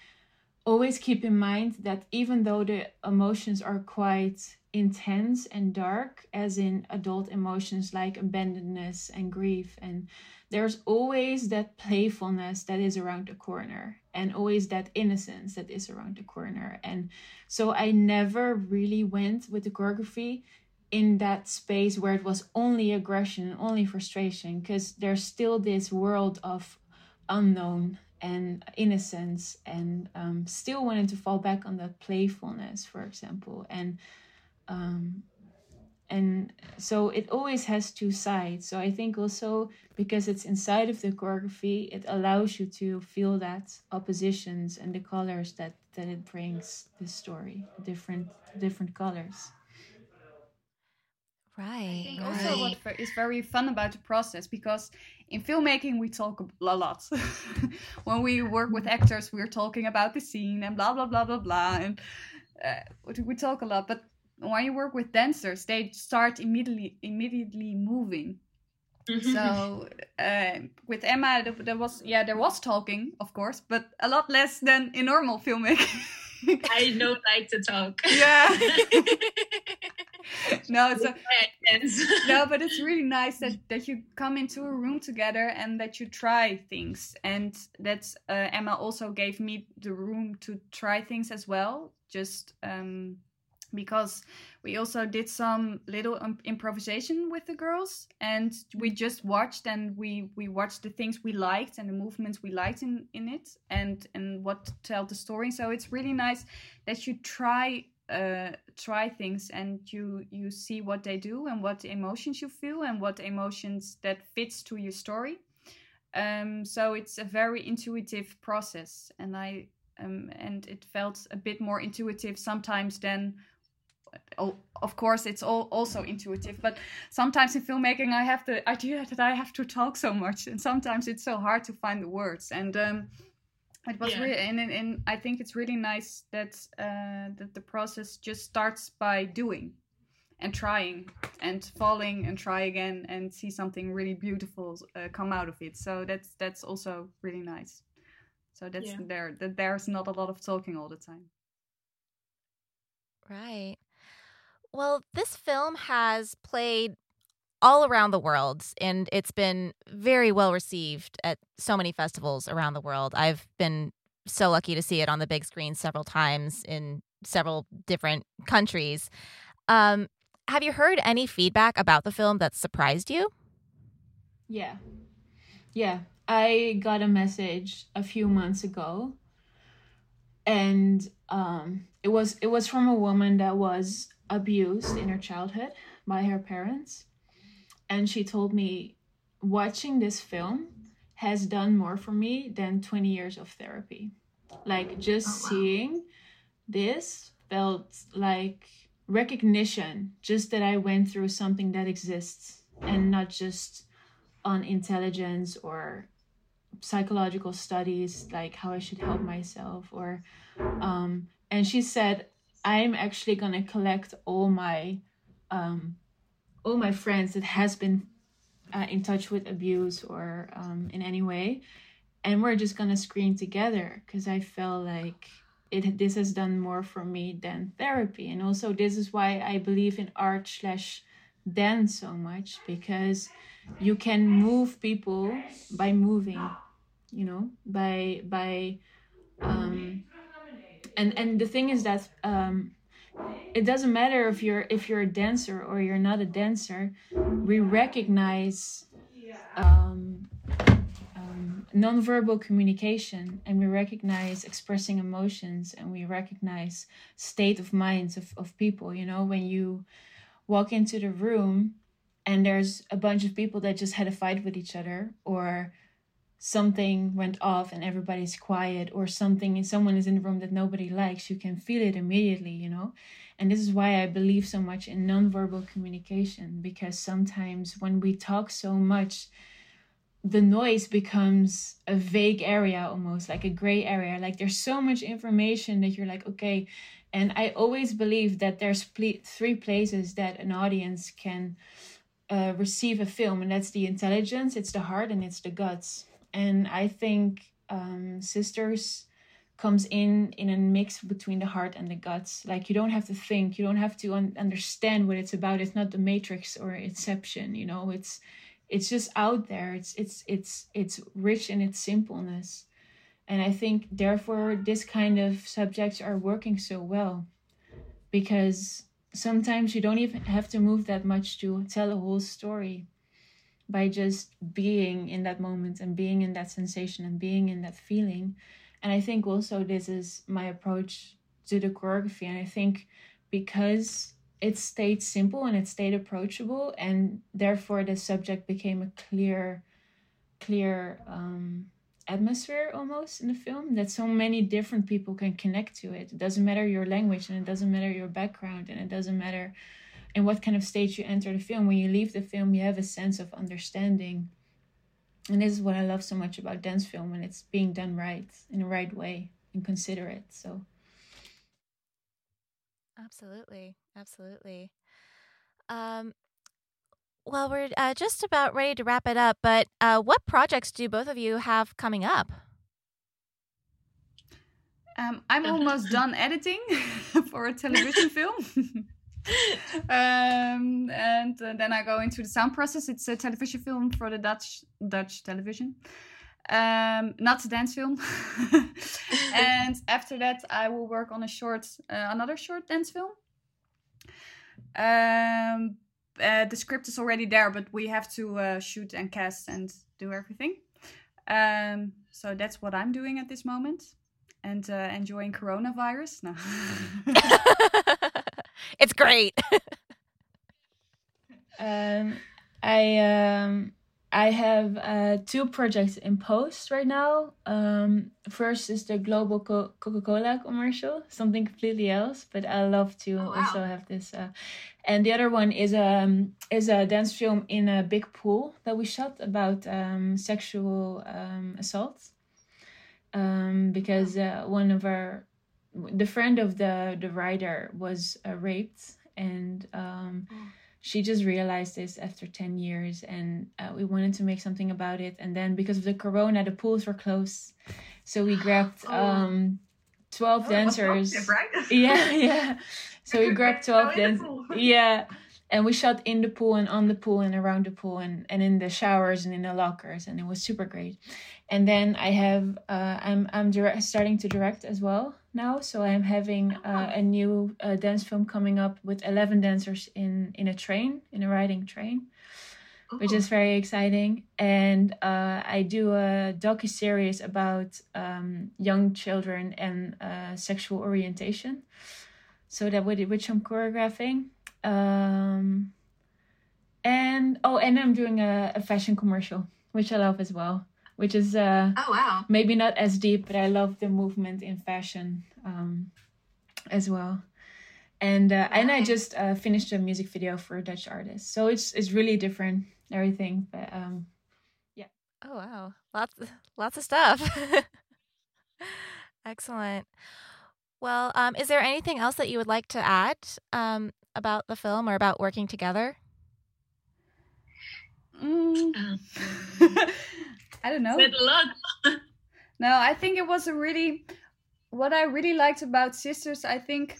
[SPEAKER 3] always keep in mind that even though the emotions are quite intense and dark, as in adult emotions like abandonedness and grief, and there's always that playfulness that is around the corner, and always that innocence that is around the corner. And so I never really went with the choreography in that space where it was only aggression, only frustration, because there's still this world of unknown and innocence and um, still wanting to fall back on that playfulness for example and um, and so it always has two sides. So i think also because it's inside of the choreography it allows you to feel that oppositions and the colors that that it brings the story different different colors
[SPEAKER 4] Right.
[SPEAKER 5] I think
[SPEAKER 4] right.
[SPEAKER 5] also what is very fun about the process because in filmmaking we talk a lot. when we work with actors, we're talking about the scene and blah blah blah blah blah, and uh, we talk a lot. But when you work with dancers, they start immediately immediately moving. so uh, with Emma, there was yeah there was talking, of course, but a lot less than in normal filmmaking.
[SPEAKER 6] I don't like to talk.
[SPEAKER 5] Yeah. no, it's a, no, but it's really nice that that you come into a room together and that you try things, and that uh, Emma also gave me the room to try things as well, just um, because we also did some little um, improvisation with the girls, and we just watched and we we watched the things we liked and the movements we liked in in it, and and what to tell the story. So it's really nice that you try uh, try things and you you see what they do and what emotions you feel and what emotions that fits to your story. Um, so it's a very intuitive process and i um, and it felt a bit more intuitive sometimes than oh, of course it's all also intuitive but sometimes in filmmaking i have the idea that i have to talk so much and sometimes it's so hard to find the words. And um, it was
[SPEAKER 6] Yeah.
[SPEAKER 5] really and, and, and i think it's really nice that uh, that the process just starts by doing and trying and falling and try again and see something really beautiful uh, come out of it so that's that's also really nice so that's
[SPEAKER 6] Yeah.
[SPEAKER 5] there that there's not a lot of talking all the time
[SPEAKER 4] Right. Well, this film has played all around the world and it's been very well received at so many festivals around the world. I've been so lucky to see it on the big screen several times in several different countries. Um, have you heard any feedback about the film that surprised you?
[SPEAKER 3] Yeah. Yeah. I got a message a few months ago and um it was it was from a woman that was abused in her childhood by her parents and she told me watching this film has done more for me than 20 years of therapy like just
[SPEAKER 6] Oh, wow.
[SPEAKER 3] seeing this felt like recognition just that i went through something that exists and not just on intelligence or psychological studies like how i should help myself or um and she said i'm actually going to collect all my um all my friends that has been uh, in touch with abuse or um in any way and we're just going to screen together because i felt like it this has done more for me than therapy. And also this is why i believe in art slash dance so much because you can move people by moving you know by by um and and the thing is that um it doesn't matter if you're if you're a dancer or you're not a dancer we recognize um, um nonverbal communication and we recognize expressing emotions and we recognize state of minds of, of people. You know when you walk into the room and there's a bunch of people that just had a fight with each other or something went off and everybody's quiet or something someone is in the room that nobody likes you can feel it immediately you know? And this is why i believe so much in nonverbal communication because sometimes when we talk so much the noise becomes a vague area almost like a gray area. Like there's so much information that you're like okay and i always believe that there's ple- three places that an audience can uh, receive a film and that's the intelligence it's the heart and it's the guts and i think um, sisters comes in in a mix between the heart and the guts. Like you don't have to think you don't have to un- understand what it's about. It's not the matrix or inception you know? It's it's just out there. It's it's it's it's rich in its simpleness. And i think therefore this kind of subjects are working so well because sometimes you don't even have to move that much to tell a whole story by just being in that moment and being in that sensation and being in that feeling and i think also this is my approach to the choreography and i think because it stayed simple and it stayed approachable and therefore the subject became a clear clear um, atmosphere almost in the film that so many different people can connect to it. It doesn't matter your language and it doesn't matter your background and it doesn't matter in what kind of stage you enter the film. When you leave the film, you have a sense of understanding. And this is what I love so much about dance film when it's being done right in the right way and considerate. So
[SPEAKER 4] Absolutely. Absolutely. Um, well, we're uh, just about ready to wrap it up, but uh, what projects do both of you have coming up?
[SPEAKER 5] Um, I'm almost done editing for a television film. um, and uh, then I go into the sound process. It's a television film for the Dutch Dutch television, um, not a dance film. and after that, I will work on a short, uh, another short dance film. Um, uh, the script is already there, but we have to uh, shoot and cast and do everything. Um, so that's what I'm doing at this moment, and uh, enjoying coronavirus.
[SPEAKER 4] it's great.
[SPEAKER 3] um, I um, I have uh, two projects in post right now. Um, first is the global Co- Coca Cola commercial, something completely else, but I love to
[SPEAKER 6] Oh, wow.
[SPEAKER 3] also have this. Uh, and the other one is um is a dance film in a big pool that we shot about um, sexual um, assault. Um, because uh, one of our the friend of the the writer was uh, raped and um, she just realized this after 10 years and uh, we wanted to make something about it. And then because of the corona the pools were closed. So we grabbed
[SPEAKER 6] Oh.
[SPEAKER 3] um 12
[SPEAKER 6] Oh,
[SPEAKER 3] dancers.
[SPEAKER 6] positive, right?
[SPEAKER 3] yeah yeah. So we grabbed 12
[SPEAKER 6] Go in the
[SPEAKER 3] dancers yeah. And we shot in the pool and on the pool and around the pool and, and in the showers and in the lockers and it was super great. And then i have uh, i'm i'm direct, starting to direct as well now so i'm having uh, a new uh, dance film coming up with 11 dancers in in a train in a riding train which is very exciting. And uh, I do a docu series about um, young children and uh, sexual orientation. So that with which I'm choreographing. Um, and oh, and I'm doing a, a fashion commercial, which I love as well. Which is uh,
[SPEAKER 6] Oh wow.
[SPEAKER 3] maybe not as deep, but I love the movement in fashion um, as well. And uh, and I just uh, finished a music video for a Dutch artist, so it's it's really different everything. But um, yeah.
[SPEAKER 4] Oh wow, lots lots of stuff. Excellent. Well, um, is there anything else that you would like to add um, about the film or about working together?
[SPEAKER 5] Mm,
[SPEAKER 6] Um,
[SPEAKER 5] I don't know.
[SPEAKER 6] A lot.
[SPEAKER 5] No, I think it was a really what I really liked about Sisters. I think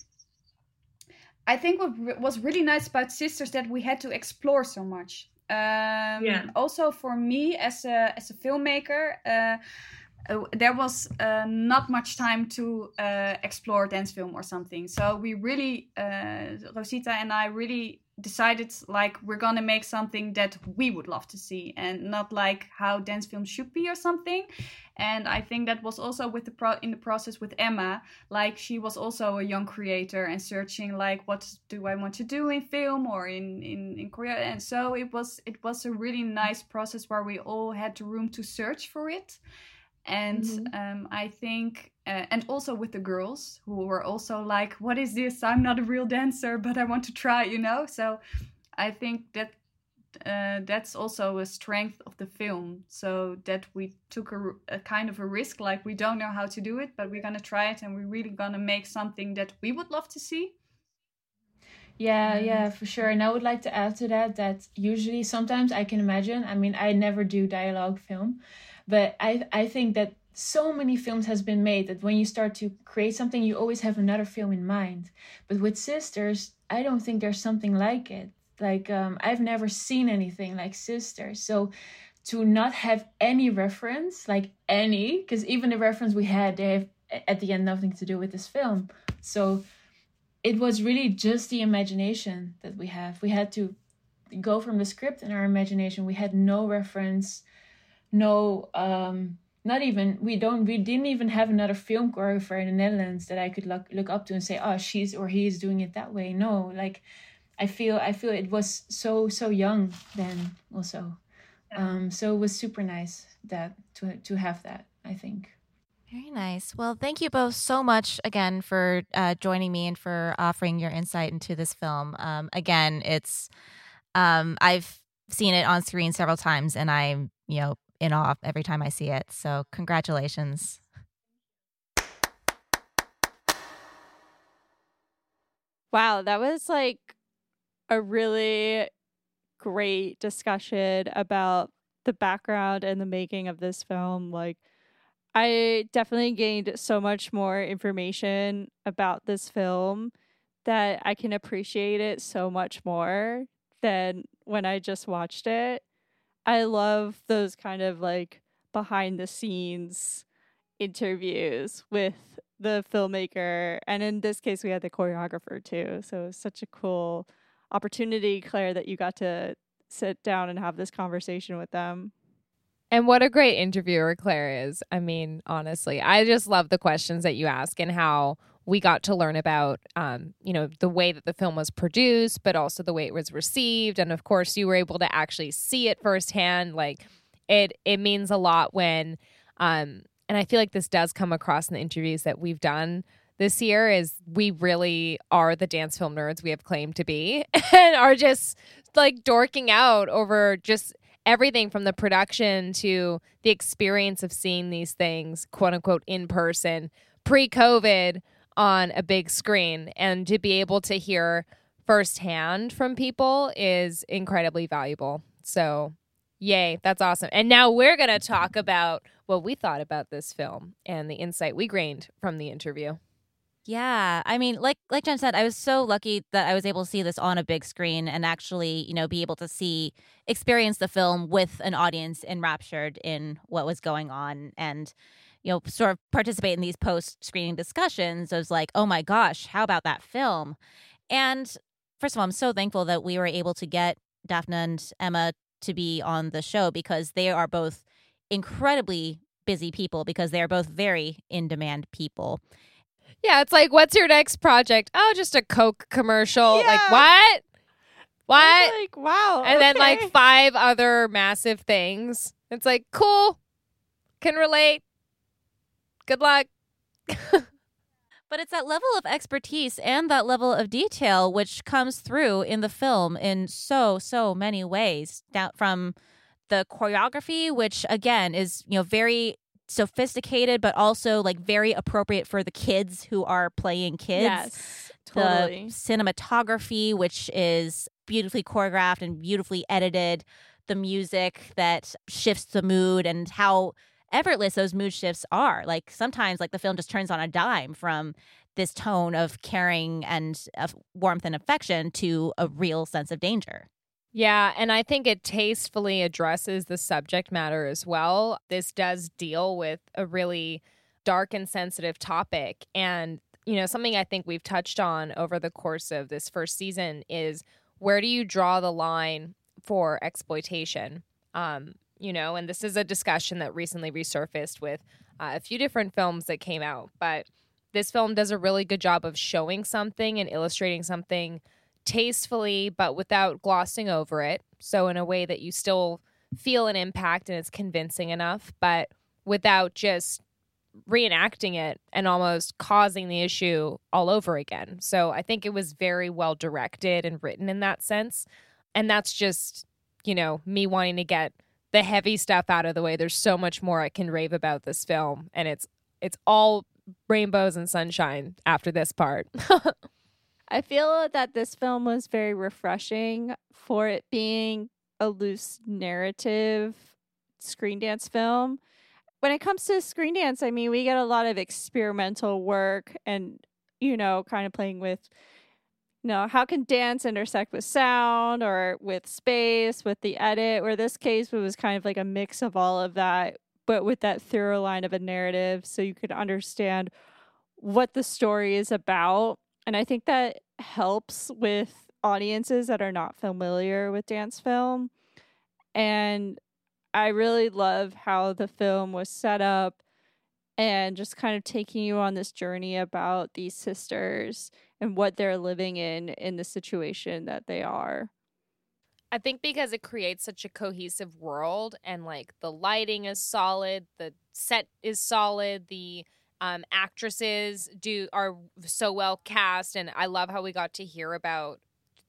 [SPEAKER 5] I think what was really nice about Sisters that we had to explore so much. Um,
[SPEAKER 6] Yeah.
[SPEAKER 5] Also for me as a as a filmmaker, uh, uh, there was uh, not much time to uh, explore dance film or something. So we really, uh, Rosita and I really decided like we're gonna make something that we would love to see and not like how dance film should be or something. And i think that was also with the pro in the process with emma like she was also a young creator and searching like what do i want to do in film or in in, in korea. And so it was it was a really nice process where we all had the room to search for it and um, I think, uh, and also with the girls who were also like, "What is this? I'm not a real dancer, but I want to try," you know. So I think that uh, that's also a strength of the film. So that we took a kind of a risk, like we don't know how to do it, but we're gonna try it, and we're really gonna make something that we would love to see.
[SPEAKER 3] yeah, yeah, for sure. And I would like to add to that that usually sometimes I can imagine. I mean, I never do dialogue film, but I I think that so many films has been made that when you start to create something you always have another film in mind. But with sisters i don't think there's something like it. Like um, i've never seen anything like sisters. So to not have any reference like any because even the reference we had they have at the end nothing to do with this film. So it was really just the imagination that we have. We had to go from the script and our imagination. We had no reference no um not even we don't we didn't even have another film choreographer in the Netherlands that I could look look up to and say oh she's or he is doing it that way. No like I feel I feel it was so so young then also. Um so it was super nice that to to have that I think.
[SPEAKER 4] Very nice. Well thank you both so much again for uh, joining me and for offering your insight into this film. Um again it's um I've seen it on screen several times and I'm you know in awe every time I see it. So, congratulations.
[SPEAKER 1] Wow, that was like a really great discussion about the background and the making of this film. Like, I definitely gained so much more information about this film that I can appreciate it so much more than when I just watched it. I love those kind of like behind the scenes interviews with the filmmaker. And in this case, we had the choreographer too. So it was such a cool opportunity, Claire, that you got to sit down and have this conversation with them.
[SPEAKER 7] And what a great interviewer Claire is. I mean, honestly, I just love the questions that you ask and how we got to learn about um, you know the way that the film was produced but also the way it was received. And of course you were able to actually see it firsthand. Like it it means a lot when um, and i feel like this does come across in the interviews that we've done this year is we really are the dance film nerds we have claimed to be and are just like dorking out over just everything from the production to the experience of seeing these things quote unquote in person pre-covid on a big screen and to be able to hear firsthand from people is incredibly valuable. So, yay, that's awesome. And now we're going to talk about what we thought about this film and the insight we gained from the interview.
[SPEAKER 4] Yeah, I mean, like like Jen said, I was so lucky that I was able to see this on a big screen and actually, you know, be able to see experience the film with an audience enraptured in what was going on and you know, sort of participate in these post screening discussions. I was like, oh my gosh, how about that film? And first of all, I'm so thankful that we were able to get Daphne and Emma to be on the show because they are both incredibly busy people because they are both very in demand people.
[SPEAKER 7] Yeah, it's like, what's your next project? Oh, just a Coke commercial.
[SPEAKER 1] Yeah.
[SPEAKER 7] Like, what? What?
[SPEAKER 1] Like, wow.
[SPEAKER 7] and then like five other massive things. It's like, cool. Can relate. Good luck.
[SPEAKER 4] But it's that level of expertise and that level of detail which comes through in the film in so so many ways. Down from the choreography, which again is you know very sophisticated, but also like very appropriate for the kids who are playing kids.
[SPEAKER 1] Yes, totally.
[SPEAKER 4] The cinematography, which is beautifully choreographed and beautifully edited. The music that shifts the mood and how effortless those mood shifts are. Like sometimes, like the film just turns on a dime from this tone of caring and of warmth and affection to a real sense of danger.
[SPEAKER 7] Yeah, and I think it tastefully addresses the subject matter as well. This does deal with a really dark and sensitive topic. And, you know, something I think we've touched on over the course of this first season is where do you draw the line for exploitation? Um, you know, and this is a discussion that recently resurfaced with uh, a few different films that came out. But this film does a really good job of showing something and illustrating something tastefully, but without glossing over it. So, in a way that you still feel an impact and it's convincing enough, but without just reenacting it and almost causing the issue all over again. So, I think it was very well directed and written in that sense. And that's just, you know, me wanting to get the heavy stuff out of the way. There's so much more I can rave about this film, and it's it's all rainbows and sunshine after this part.
[SPEAKER 1] I feel that this film was very refreshing for it being a loose narrative screen dance film. when it comes to screen dance, I mean, we get a lot of experimental work and, you know, kind of playing with, know, how can dance intersect with sound or with space, with the edit, where this case was kind of like a mix of all of that, but with that through line of a narrative so you could understand what the story is about. And I think that helps with audiences that are not familiar with dance film. And I really love how the film was set up and just kind of taking you on this journey about these sisters and what they're living in in the situation that they are.
[SPEAKER 7] I think because it creates such a cohesive world and like the lighting is solid, the set is solid, the um, actresses do are so well cast, and I love how we got to hear about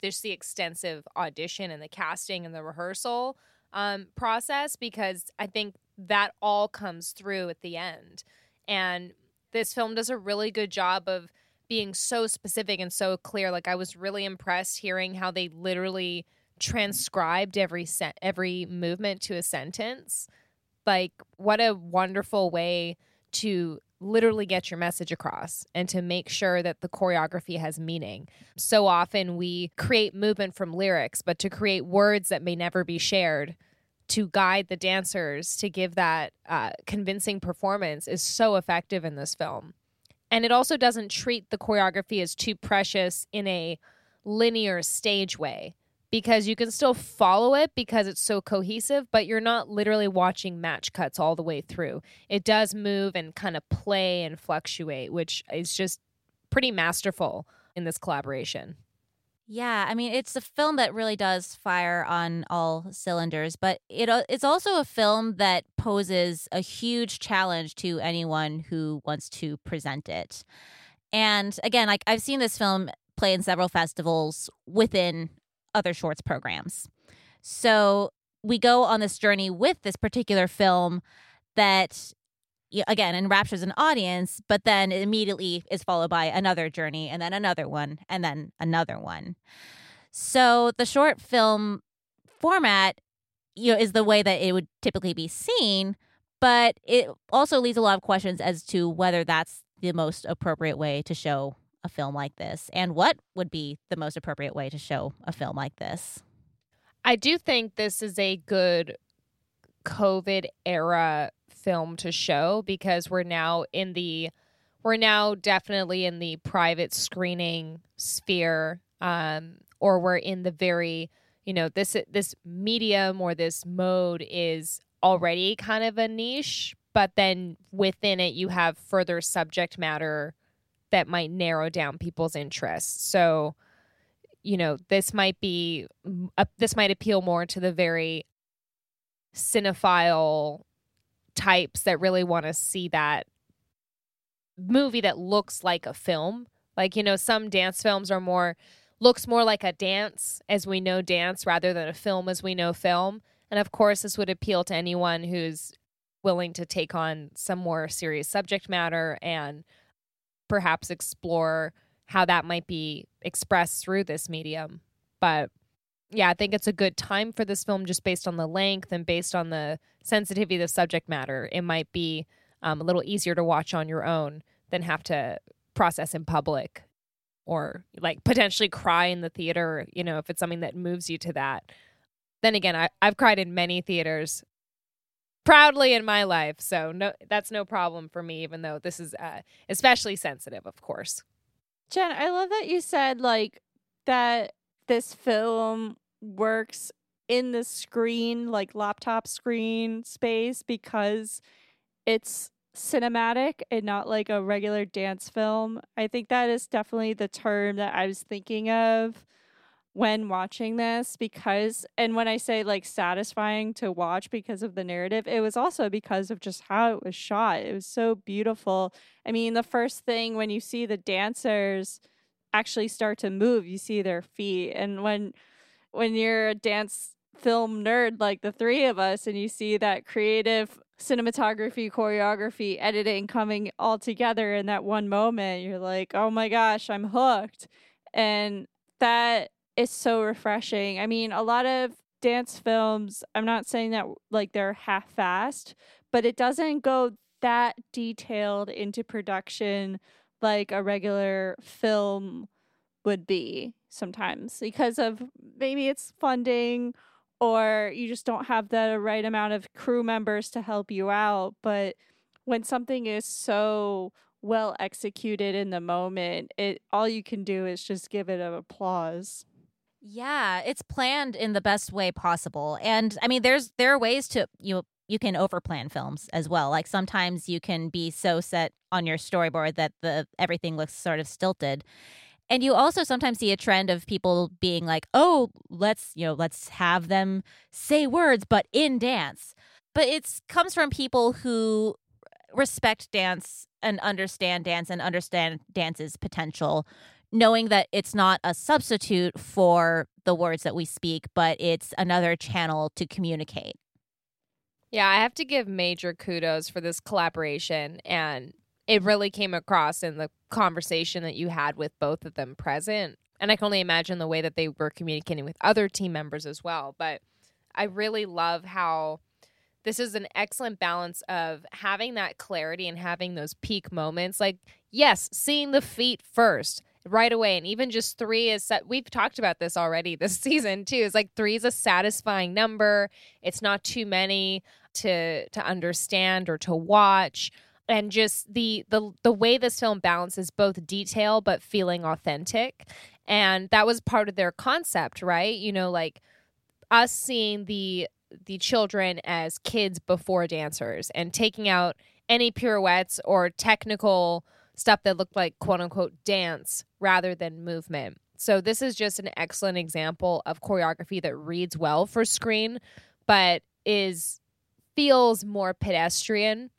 [SPEAKER 7] there's the extensive audition and the casting and the rehearsal um, process because I think that all comes through at the end. And this film does a really good job of being so specific and so clear. Like I was really impressed hearing how they literally transcribed every se- every movement to a sentence. Like what a wonderful way to literally get your message across and to make sure that the choreography has meaning. So often we create movement from lyrics, but to create words that may never be shared to guide the dancers to give that uh, convincing performance is so effective in this film. And it also doesn't treat the choreography as too precious in a linear stage way because you can still follow it because it's so cohesive, but you're not literally watching match cuts all the way through. It does move and kind of play and fluctuate, which is just pretty masterful in this collaboration.
[SPEAKER 4] Yeah, I mean it's a film that really does fire on all cylinders, but it it's also a film that poses a huge challenge to anyone who wants to present it. And again, like I've seen this film play in several festivals within other shorts programs. So we go on this journey with this particular film that again enraptures an audience, but then it immediately is followed by another journey and then another one and then another one. So the short film format you know is the way that it would typically be seen, but it also leaves a lot of questions as to whether that's the most appropriate way to show a film like this and what would be the most appropriate way to show a film like this.
[SPEAKER 7] I do think this is a good COVID era film to show because we're now in the we're now definitely in the private screening sphere um or we're in the very you know this this medium or this mode is already kind of a niche but then within it you have further subject matter that might narrow down people's interests. So, you know, this might be uh, this might appeal more to the very cinephile types that really want to see that movie that looks like a film. Like, you know, some dance films are more looks more like a dance as we know dance rather than a film as we know film. And of course, this would appeal to anyone who's willing to take on some more serious subject matter and perhaps explore how that might be expressed through this medium. But yeah, I think it's a good time for this film just based on the length and based on the sensitivity of the subject matter. It might be um, a little easier to watch on your own than have to process in public or like potentially cry in the theater, you know, if it's something that moves you to that. Then again, I, I've cried in many theaters proudly in my life. So no, that's no problem for me, even though this is uh, especially sensitive, of course.
[SPEAKER 1] Jen, I love that you said like that this film works in the screen, like laptop screen space, because it's cinematic and not like a regular dance film. I think that is definitely the term that I was thinking of when watching this because and when I say like satisfying to watch because of the narrative, it was also because of just how it was shot. It was so beautiful. I mean, the first thing when you see the dancers actually start to move, you see their feet. And when when you're a dance film nerd like the three of us and you see that creative cinematography, choreography, editing coming all together in that one moment, you're like, "Oh my gosh, I'm hooked." And that is so refreshing. I mean, a lot of dance films, I'm not saying that like they're half fast, but it doesn't go that detailed into production like a regular film would be sometimes because of maybe it's funding or you just don't have the right amount of crew members to help you out. But when something is so well executed in the moment, it all you can do is just give it an applause.
[SPEAKER 4] Yeah, it's planned in the best way possible. And I mean there's there are ways to you you can overplan films as well. Like sometimes you can be so set on your storyboard that the everything looks sort of stilted. And you also sometimes see a trend of people being like, "Oh, let's, you know, let's have them say words but in dance." But it comes from people who respect dance and understand dance and understand dance's potential, knowing that it's not a substitute for the words that we speak, but it's another channel to communicate.
[SPEAKER 7] Yeah, I have to give major kudos for this collaboration and it really came across in the conversation that you had with both of them present. And I can only imagine the way that they were communicating with other team members as well. But I really love how this is an excellent balance of having that clarity and having those peak moments. Like, yes, seeing the feet first right away. And even just three is set. We've talked about this already this season too. It's like three is a satisfying number. It's not too many to to understand or to watch and just the the the way this film balances both detail but feeling authentic. And that was part of their concept right? You know like us seeing the the children as kids before dancers and taking out any pirouettes or technical stuff that looked like quote unquote dance rather than movement. So this is just an excellent example of choreography that reads well for screen but is feels more pedestrian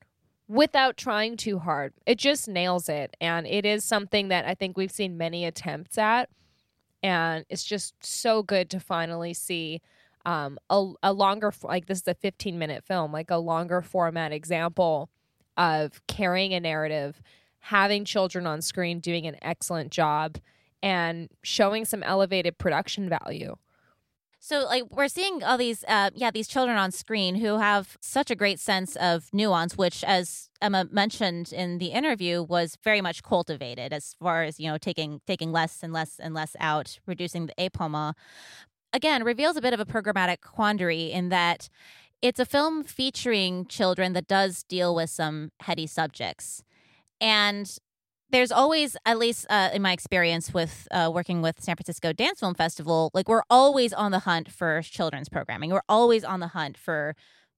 [SPEAKER 7] without trying too hard. It just nails it. And it is something that I think we've seen many attempts at. And it's just so good to finally see um, a, a longer, like this is a 15 minute film, like a longer format example of carrying a narrative, having children on screen doing an excellent job, and showing some elevated production value.
[SPEAKER 4] So, like, we're seeing all these, uh, yeah, these children on screen who have such a great sense of nuance, which, as Emma mentioned in the interview, was very much cultivated as far as you know, taking taking less and less and less out, reducing the apoma. Again, reveals a bit of a programmatic quandary in that it's a film featuring children that does deal with some heady subjects, and there's always, at least uh, in my experience with uh, working with San Francisco Dance Film Festival, like we're always on the hunt for children's programming. We're always on the hunt for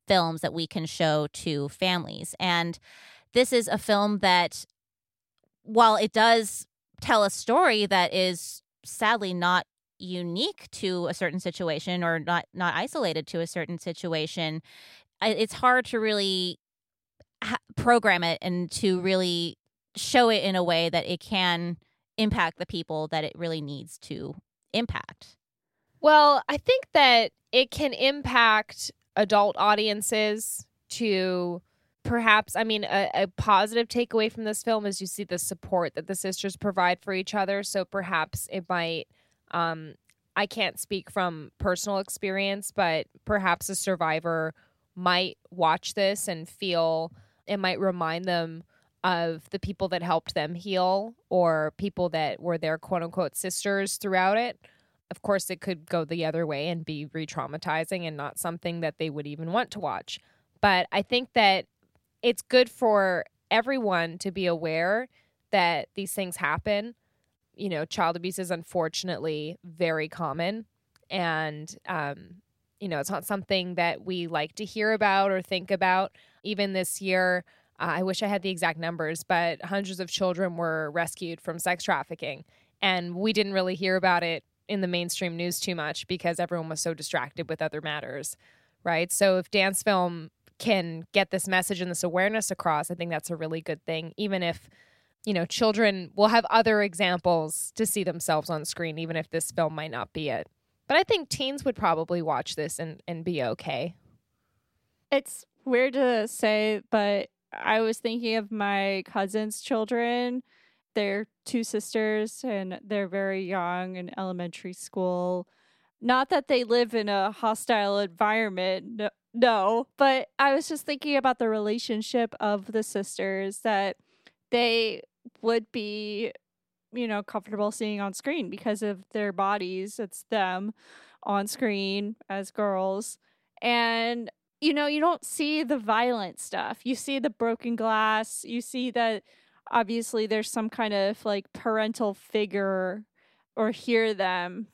[SPEAKER 4] films that we can show to families. And this is a film that, while it does tell a story that is sadly not unique to a certain situation or not not isolated to a certain situation, it's hard to really program it and to really show it in a way that it can impact the people that it really needs to impact.
[SPEAKER 7] Well, I think that it can impact adult audiences to perhaps i mean a, a, positive takeaway from this film is you see the support that the sisters provide for each other so perhaps it might um i can't speak from personal experience but perhaps a survivor might watch this and feel it might remind them of the people that helped them heal or people that were their quote unquote sisters throughout it. Of course, it could go the other way and be re traumatizing and not something that they would even want to watch. But I think that it's good for everyone to be aware that these things happen. You know, child abuse is unfortunately very common. And, um, you know, it's not something that we like to hear about or think about. Even this year, I wish I had the exact numbers, but hundreds of children were rescued from sex trafficking. And we didn't really hear about it in the mainstream news too much because everyone was so distracted with other matters, right? So if dance film can get this message and this awareness across, I think that's a really good thing, even if you know, children will have other examples to see themselves on screen, even if this film might not be it. But I think teens would probably watch this and, and be okay.
[SPEAKER 1] It's weird to say, but I was thinking of my cousin's children. They're two sisters and they're very young in elementary school. Not that they live in a hostile environment, no, but I was just thinking about the relationship of the sisters that they would be, you know, comfortable seeing on screen because of their bodies. It's them on screen as girls. And, you know, you don't see the violent stuff. You see the broken glass. You see that obviously there's some kind of like parental figure or hear them.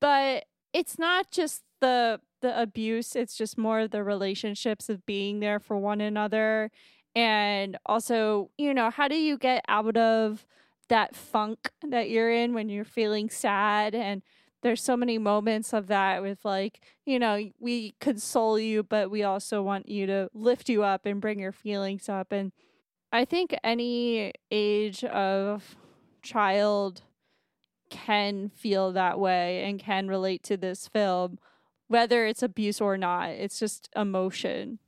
[SPEAKER 1] But it's not just the the abuse, it's just more the relationships of being there for one another. And also, you know, how do you get out of that funk that you're in when you're feeling sad and there's so many moments of that with like you know we console you but we also want you to lift you up and bring your feelings up and i think any age of child can feel that way and can relate to this film whether it's abuse or not it's just emotion.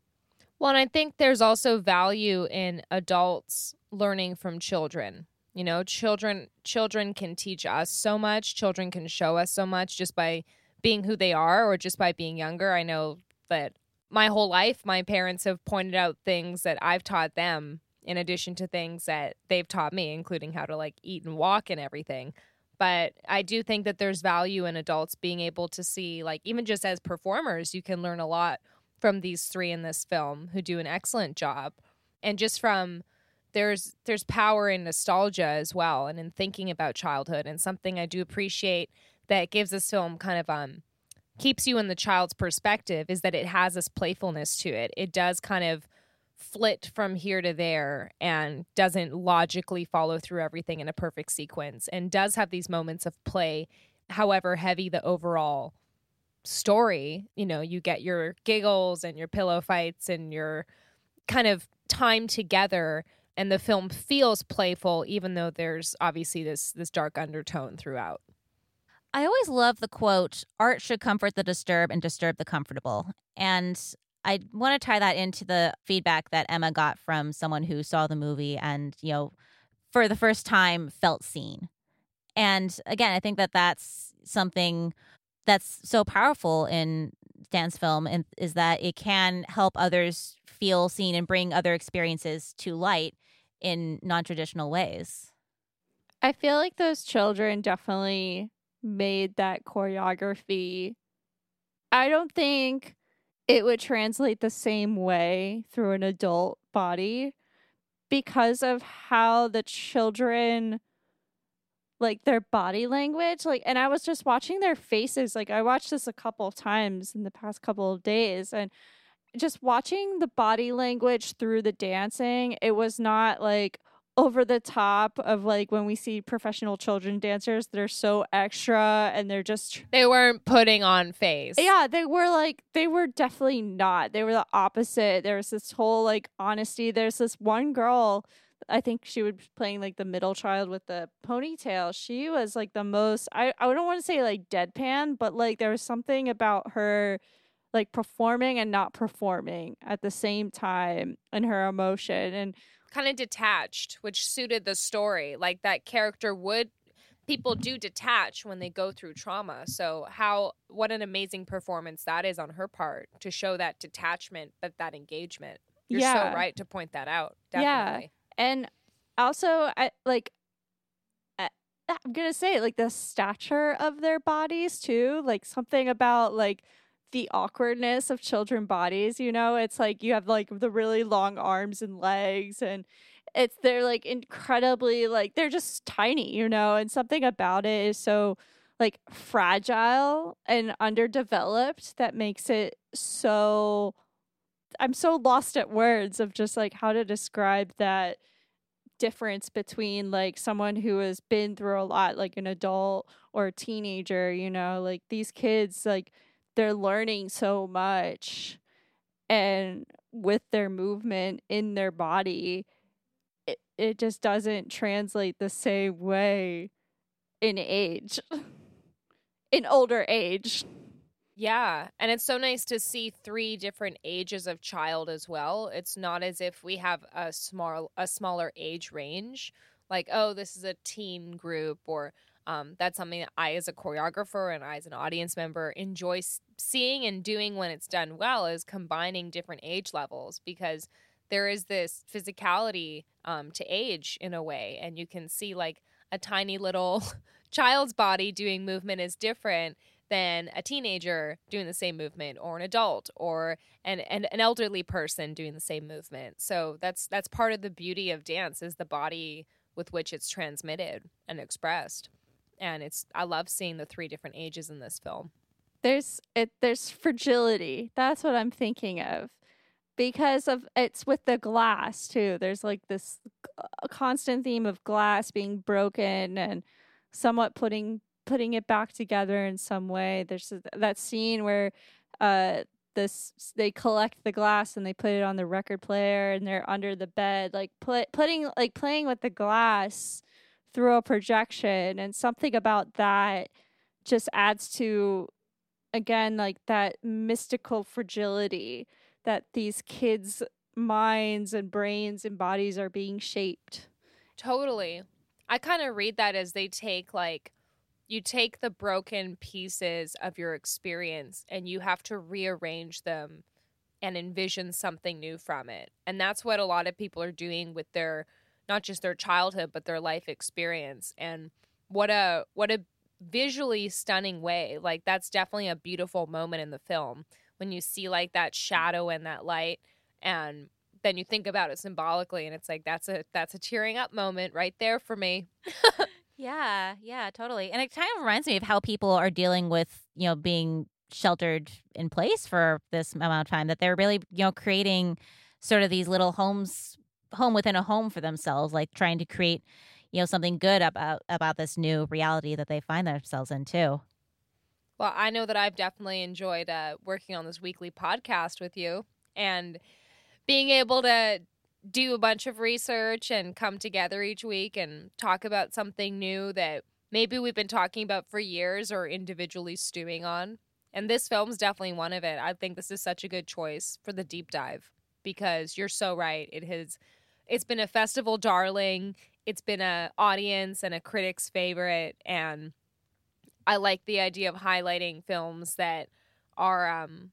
[SPEAKER 7] Well and i think there's also value in adults learning from children you know, children children can teach us so much. Children can show us so much just by being who they are or just by being younger. I know that my whole life my parents have pointed out things that I've taught them in addition to things that they've taught me, including how to like eat and walk and everything. But I do think that there's value in adults being able to see, like, even just as performers, you can learn a lot from these three in this film who do an excellent job. And just from there's there's power in nostalgia as well and in thinking about childhood and something I do appreciate that gives this film kind of um keeps you in the child's perspective is that it has this playfulness to it. It does kind of flit from here to there and doesn't logically follow through everything in a perfect sequence and does have these moments of play however heavy the overall story you know you get your giggles and your pillow fights and your kind of time together and the film feels playful even though there's obviously this this dark undertone throughout.
[SPEAKER 4] I always love the quote, art should comfort the disturbed and disturb the comfortable. And I want to tie that into the feedback that Emma got from someone who saw the movie and, you know, for the first time felt seen. And again, I think that that's something that's so powerful in dance film and is that it can help others feel seen and bring other experiences to light in non traditional ways.
[SPEAKER 1] I feel like those children definitely made that choreography. I don't think it would translate the same way through an adult body because of how the children like their body language like and i was just watching their faces like i watched this a couple of times in the past couple of days and just watching the body language through the dancing, it was not like over the top of like when we see professional children dancers they're so extra and they're just
[SPEAKER 7] they weren't putting on face.
[SPEAKER 1] Yeah they were like they were definitely not. They were the opposite. There was this whole like honesty. There's this one girl i think she was playing like the middle child with the ponytail. She was like the most i, I don't want to say like deadpan but like there was something about her like performing and not performing at the same time and her emotion and
[SPEAKER 7] kind of detached which suited the story like that character would people do detach when they go through trauma so how what an amazing performance that is on her part to show that detachment but that engagement you're yeah. so right to point that out definitely.
[SPEAKER 1] yeah and also I, like I'm gonna say like the stature of their bodies too, like something about like the awkwardness of children bodies you know? It's like you have like the really long arms and legs and it's they're like incredibly like they're just tiny you know? And something about it is so like fragile and underdeveloped that makes it so i'm so lost at words of just like how to describe that difference between like someone who has been through a lot like an adult or a teenager you know? Like these kids like they're learning so much and with their movement in their body it, it just doesn't translate the same way in age in older age
[SPEAKER 7] yeah, and it's so nice to see three different ages of child as well. It's not as if we have a small a smaller age range like oh this is a teen group or Um, that's something that I, as a choreographer and I, as an audience member, enjoy seeing and doing when it's done well is combining different age levels because there is this physicality um, to age in a way. And you can see like a tiny little child's body doing movement is different than a teenager doing the same movement or an adult or an, an, an elderly person doing the same movement. So that's that's part of the beauty of dance is the body with which it's transmitted and expressed. And it's I love seeing the three different ages in this film.
[SPEAKER 1] There's it there's fragility. That's what I'm thinking of. Because of it's with the glass too. There's like this constant theme of glass being broken and somewhat putting putting it back together in some way. There's that scene where uh this they collect the glass and they put it on the record player and they're under the bed like put, putting like playing with the glass through a projection and something about that just adds to again like that mystical fragility that these kids minds and brains and bodies are being shaped
[SPEAKER 7] totally i kind of read that as they take like you take the broken pieces of your experience and you have to rearrange them and envision something new from it. And that's what a lot of people are doing with their not just their childhood but their life experience. And what a what a visually stunning way. Like that's definitely a beautiful moment in the film when you see like that shadow and that light and then you think about it symbolically and it's like that's a that's a tearing up moment right there for me.
[SPEAKER 4] Yeah, yeah, totally. And it kind of reminds me of how people are dealing with, you know, being sheltered in place for this amount of time that they're really, you know, creating sort of these little homes home within a home for themselves, like trying to create, you know, something good about about this new reality that they find themselves in too.
[SPEAKER 7] Well, I know that I've definitely enjoyed uh, working on this weekly podcast with you and being able to do a bunch of research and come together each week and talk about something new that maybe we've been talking about for years or individually stewing on. And this film's definitely one of it. I think this is such a good choice for the deep dive because you're so right. It has it's been a festival darling. It's been a audience and a critic's favorite and I like the idea of highlighting films that are um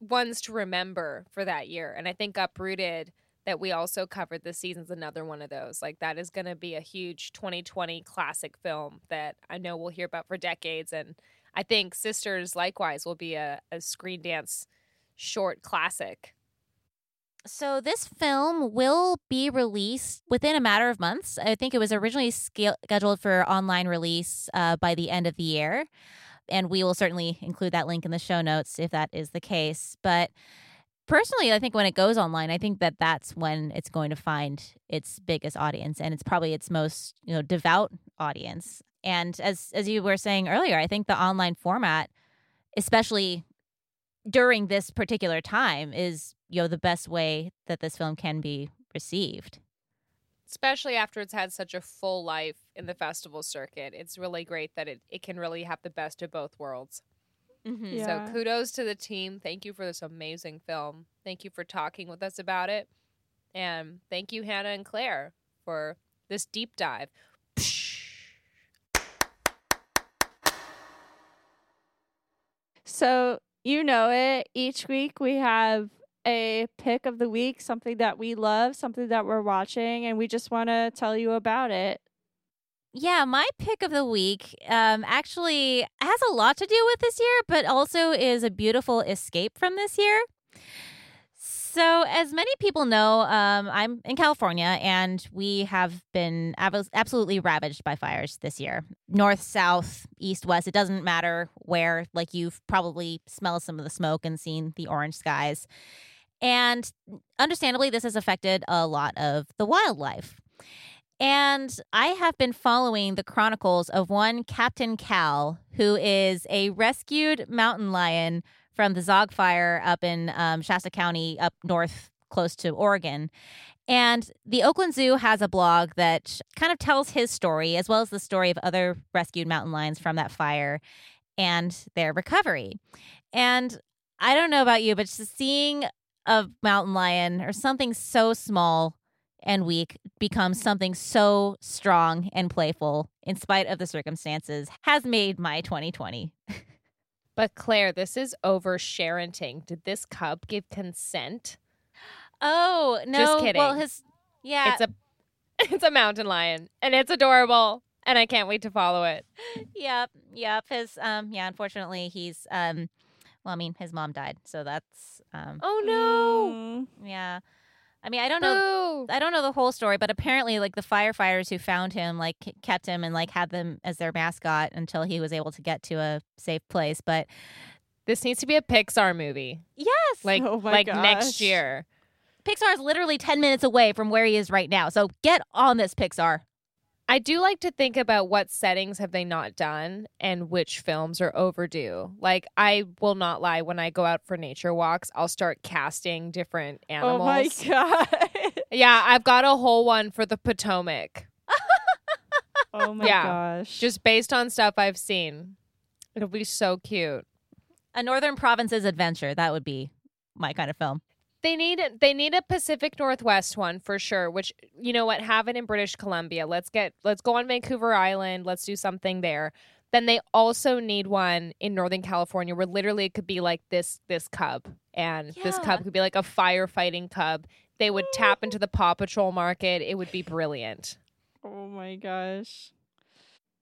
[SPEAKER 7] ones to remember for that year. And I think Uprooted that we also covered this season's another one of those. Like that is going to be a huge 2020 classic film that I know we'll hear about for decades. And I think Sisters likewise will be a, a screen dance short classic.
[SPEAKER 4] So this film will be released within a matter of months. I think it was originally scheduled for online release uh, by the end of the year. And we will certainly include that link in the show notes if that is the case. But personally i think when it goes online i think that that's when it's going to find its biggest audience and it's probably its most you know devout audience and as as you were saying earlier i think the online format especially during this particular time is you know the best way that this film can be received
[SPEAKER 7] especially after it's had such a full life in the festival circuit it's really great that it, it can really have the best of both worlds Mm-hmm. Yeah. So kudos to the team. Thank you for this amazing film. Thank you for talking with us about it. And thank you, Hannah and Claire, for this deep dive.
[SPEAKER 1] So, you know it. Each week we have a pick of the week, something that we love, something that we're watching, and we just want to tell you about it.
[SPEAKER 4] Yeah, my pick of the week um, actually has a lot to do with this year, but also is a beautiful escape from this year. So, as many people know, um, I'm in California and we have been ab- absolutely ravaged by fires this year. North, south, east, west, it doesn't matter where. Like, you've probably smelled some of the smoke and seen the orange skies. And understandably, this has affected a lot of the wildlife. And I have been following the chronicles of one Captain Cal, who is a rescued mountain lion from the Zogg Fire up in um, Shasta County, up north, close to Oregon. And the Oakland Zoo has a blog that kind of tells his story, as well as the story of other rescued mountain lions from that fire and their recovery. And I don't know about you, but just seeing a mountain lion or something so small and weak become something so strong and playful in spite of the circumstances, has made my 2020.
[SPEAKER 7] But Claire, this is over oversharenting. Did this cub give consent?
[SPEAKER 4] Oh no!
[SPEAKER 7] Just kidding.
[SPEAKER 4] Well, his yeah,
[SPEAKER 7] It's a it's a mountain lion and it's adorable and I can't wait to follow it.
[SPEAKER 4] yep, yep. His um, yeah. Unfortunately, he's um, well, I mean, his mom died, so that's um,
[SPEAKER 7] Oh no.
[SPEAKER 1] Mm.
[SPEAKER 4] yeah. I mean, I don't know.
[SPEAKER 7] Boo.
[SPEAKER 4] I don't know the whole story, but apparently, like the firefighters who found him, like kept him and like had them as their mascot until he was able to get to a safe place. But
[SPEAKER 7] This needs to be a Pixar movie.
[SPEAKER 4] yes,
[SPEAKER 7] Like
[SPEAKER 1] Oh
[SPEAKER 7] like
[SPEAKER 1] gosh.
[SPEAKER 7] next year.
[SPEAKER 4] Pixar is literally ten minutes away from where he is right now. So get on this, Pixar.
[SPEAKER 7] I do like to think about what settings have they not done and which films are overdue. Like I will not lie when I go out for nature walks, I'll start casting different animals.
[SPEAKER 1] Oh my god.
[SPEAKER 7] Yeah, I've got a whole one for the Potomac.
[SPEAKER 1] oh my
[SPEAKER 7] Yeah.
[SPEAKER 1] gosh.
[SPEAKER 7] Just based on stuff I've seen. It'll be so cute.
[SPEAKER 4] A Northern Provinces adventure. That would be my kind of film.
[SPEAKER 7] They need they need a Pacific Northwest one for sure, which you know what, have it in British Columbia. Let's get let's go on Vancouver Island, let's do something there. Then they also need one in Northern California where literally it could be like this this cub and this cub could be like a firefighting cub. They would tap into the Paw Patrol market. It would be brilliant.
[SPEAKER 1] Oh my gosh.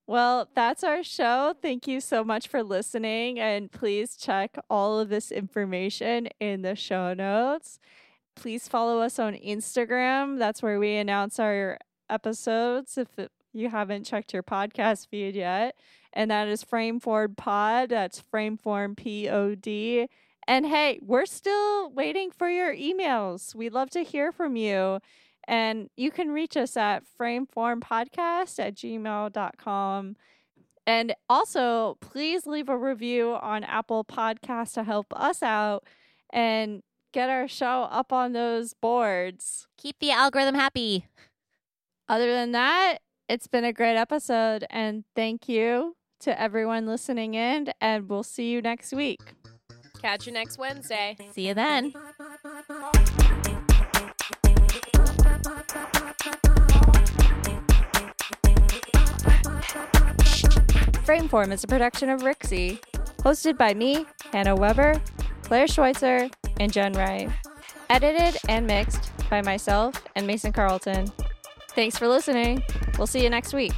[SPEAKER 1] Well, that's our show. Thank you so much for listening. And please check all of this information in the show notes. Please follow us on Instagram. That's where we announce our episodes if you haven't checked your podcast feed yet. And that is Frameform Pod. That's Frameform P O D. And hey, we're still waiting for your emails. We'd love to hear from you. And you can reach us at frameformpodcast at gmail.com. And also, please leave a review on Apple Podcasts to help us out and get our show up on those boards.
[SPEAKER 4] Keep the algorithm happy.
[SPEAKER 1] Other than that, it's been a great episode. And thank you to everyone listening in. And we'll see you next week.
[SPEAKER 7] Catch you next Wednesday.
[SPEAKER 4] See you then.
[SPEAKER 1] Frameform is a production of Rixie, hosted by me, Hannah Weber, Claire Schweitzer, and Jen Wright. Edited and mixed by myself and Mason Carlton. Thanks for listening. We'll see you next week.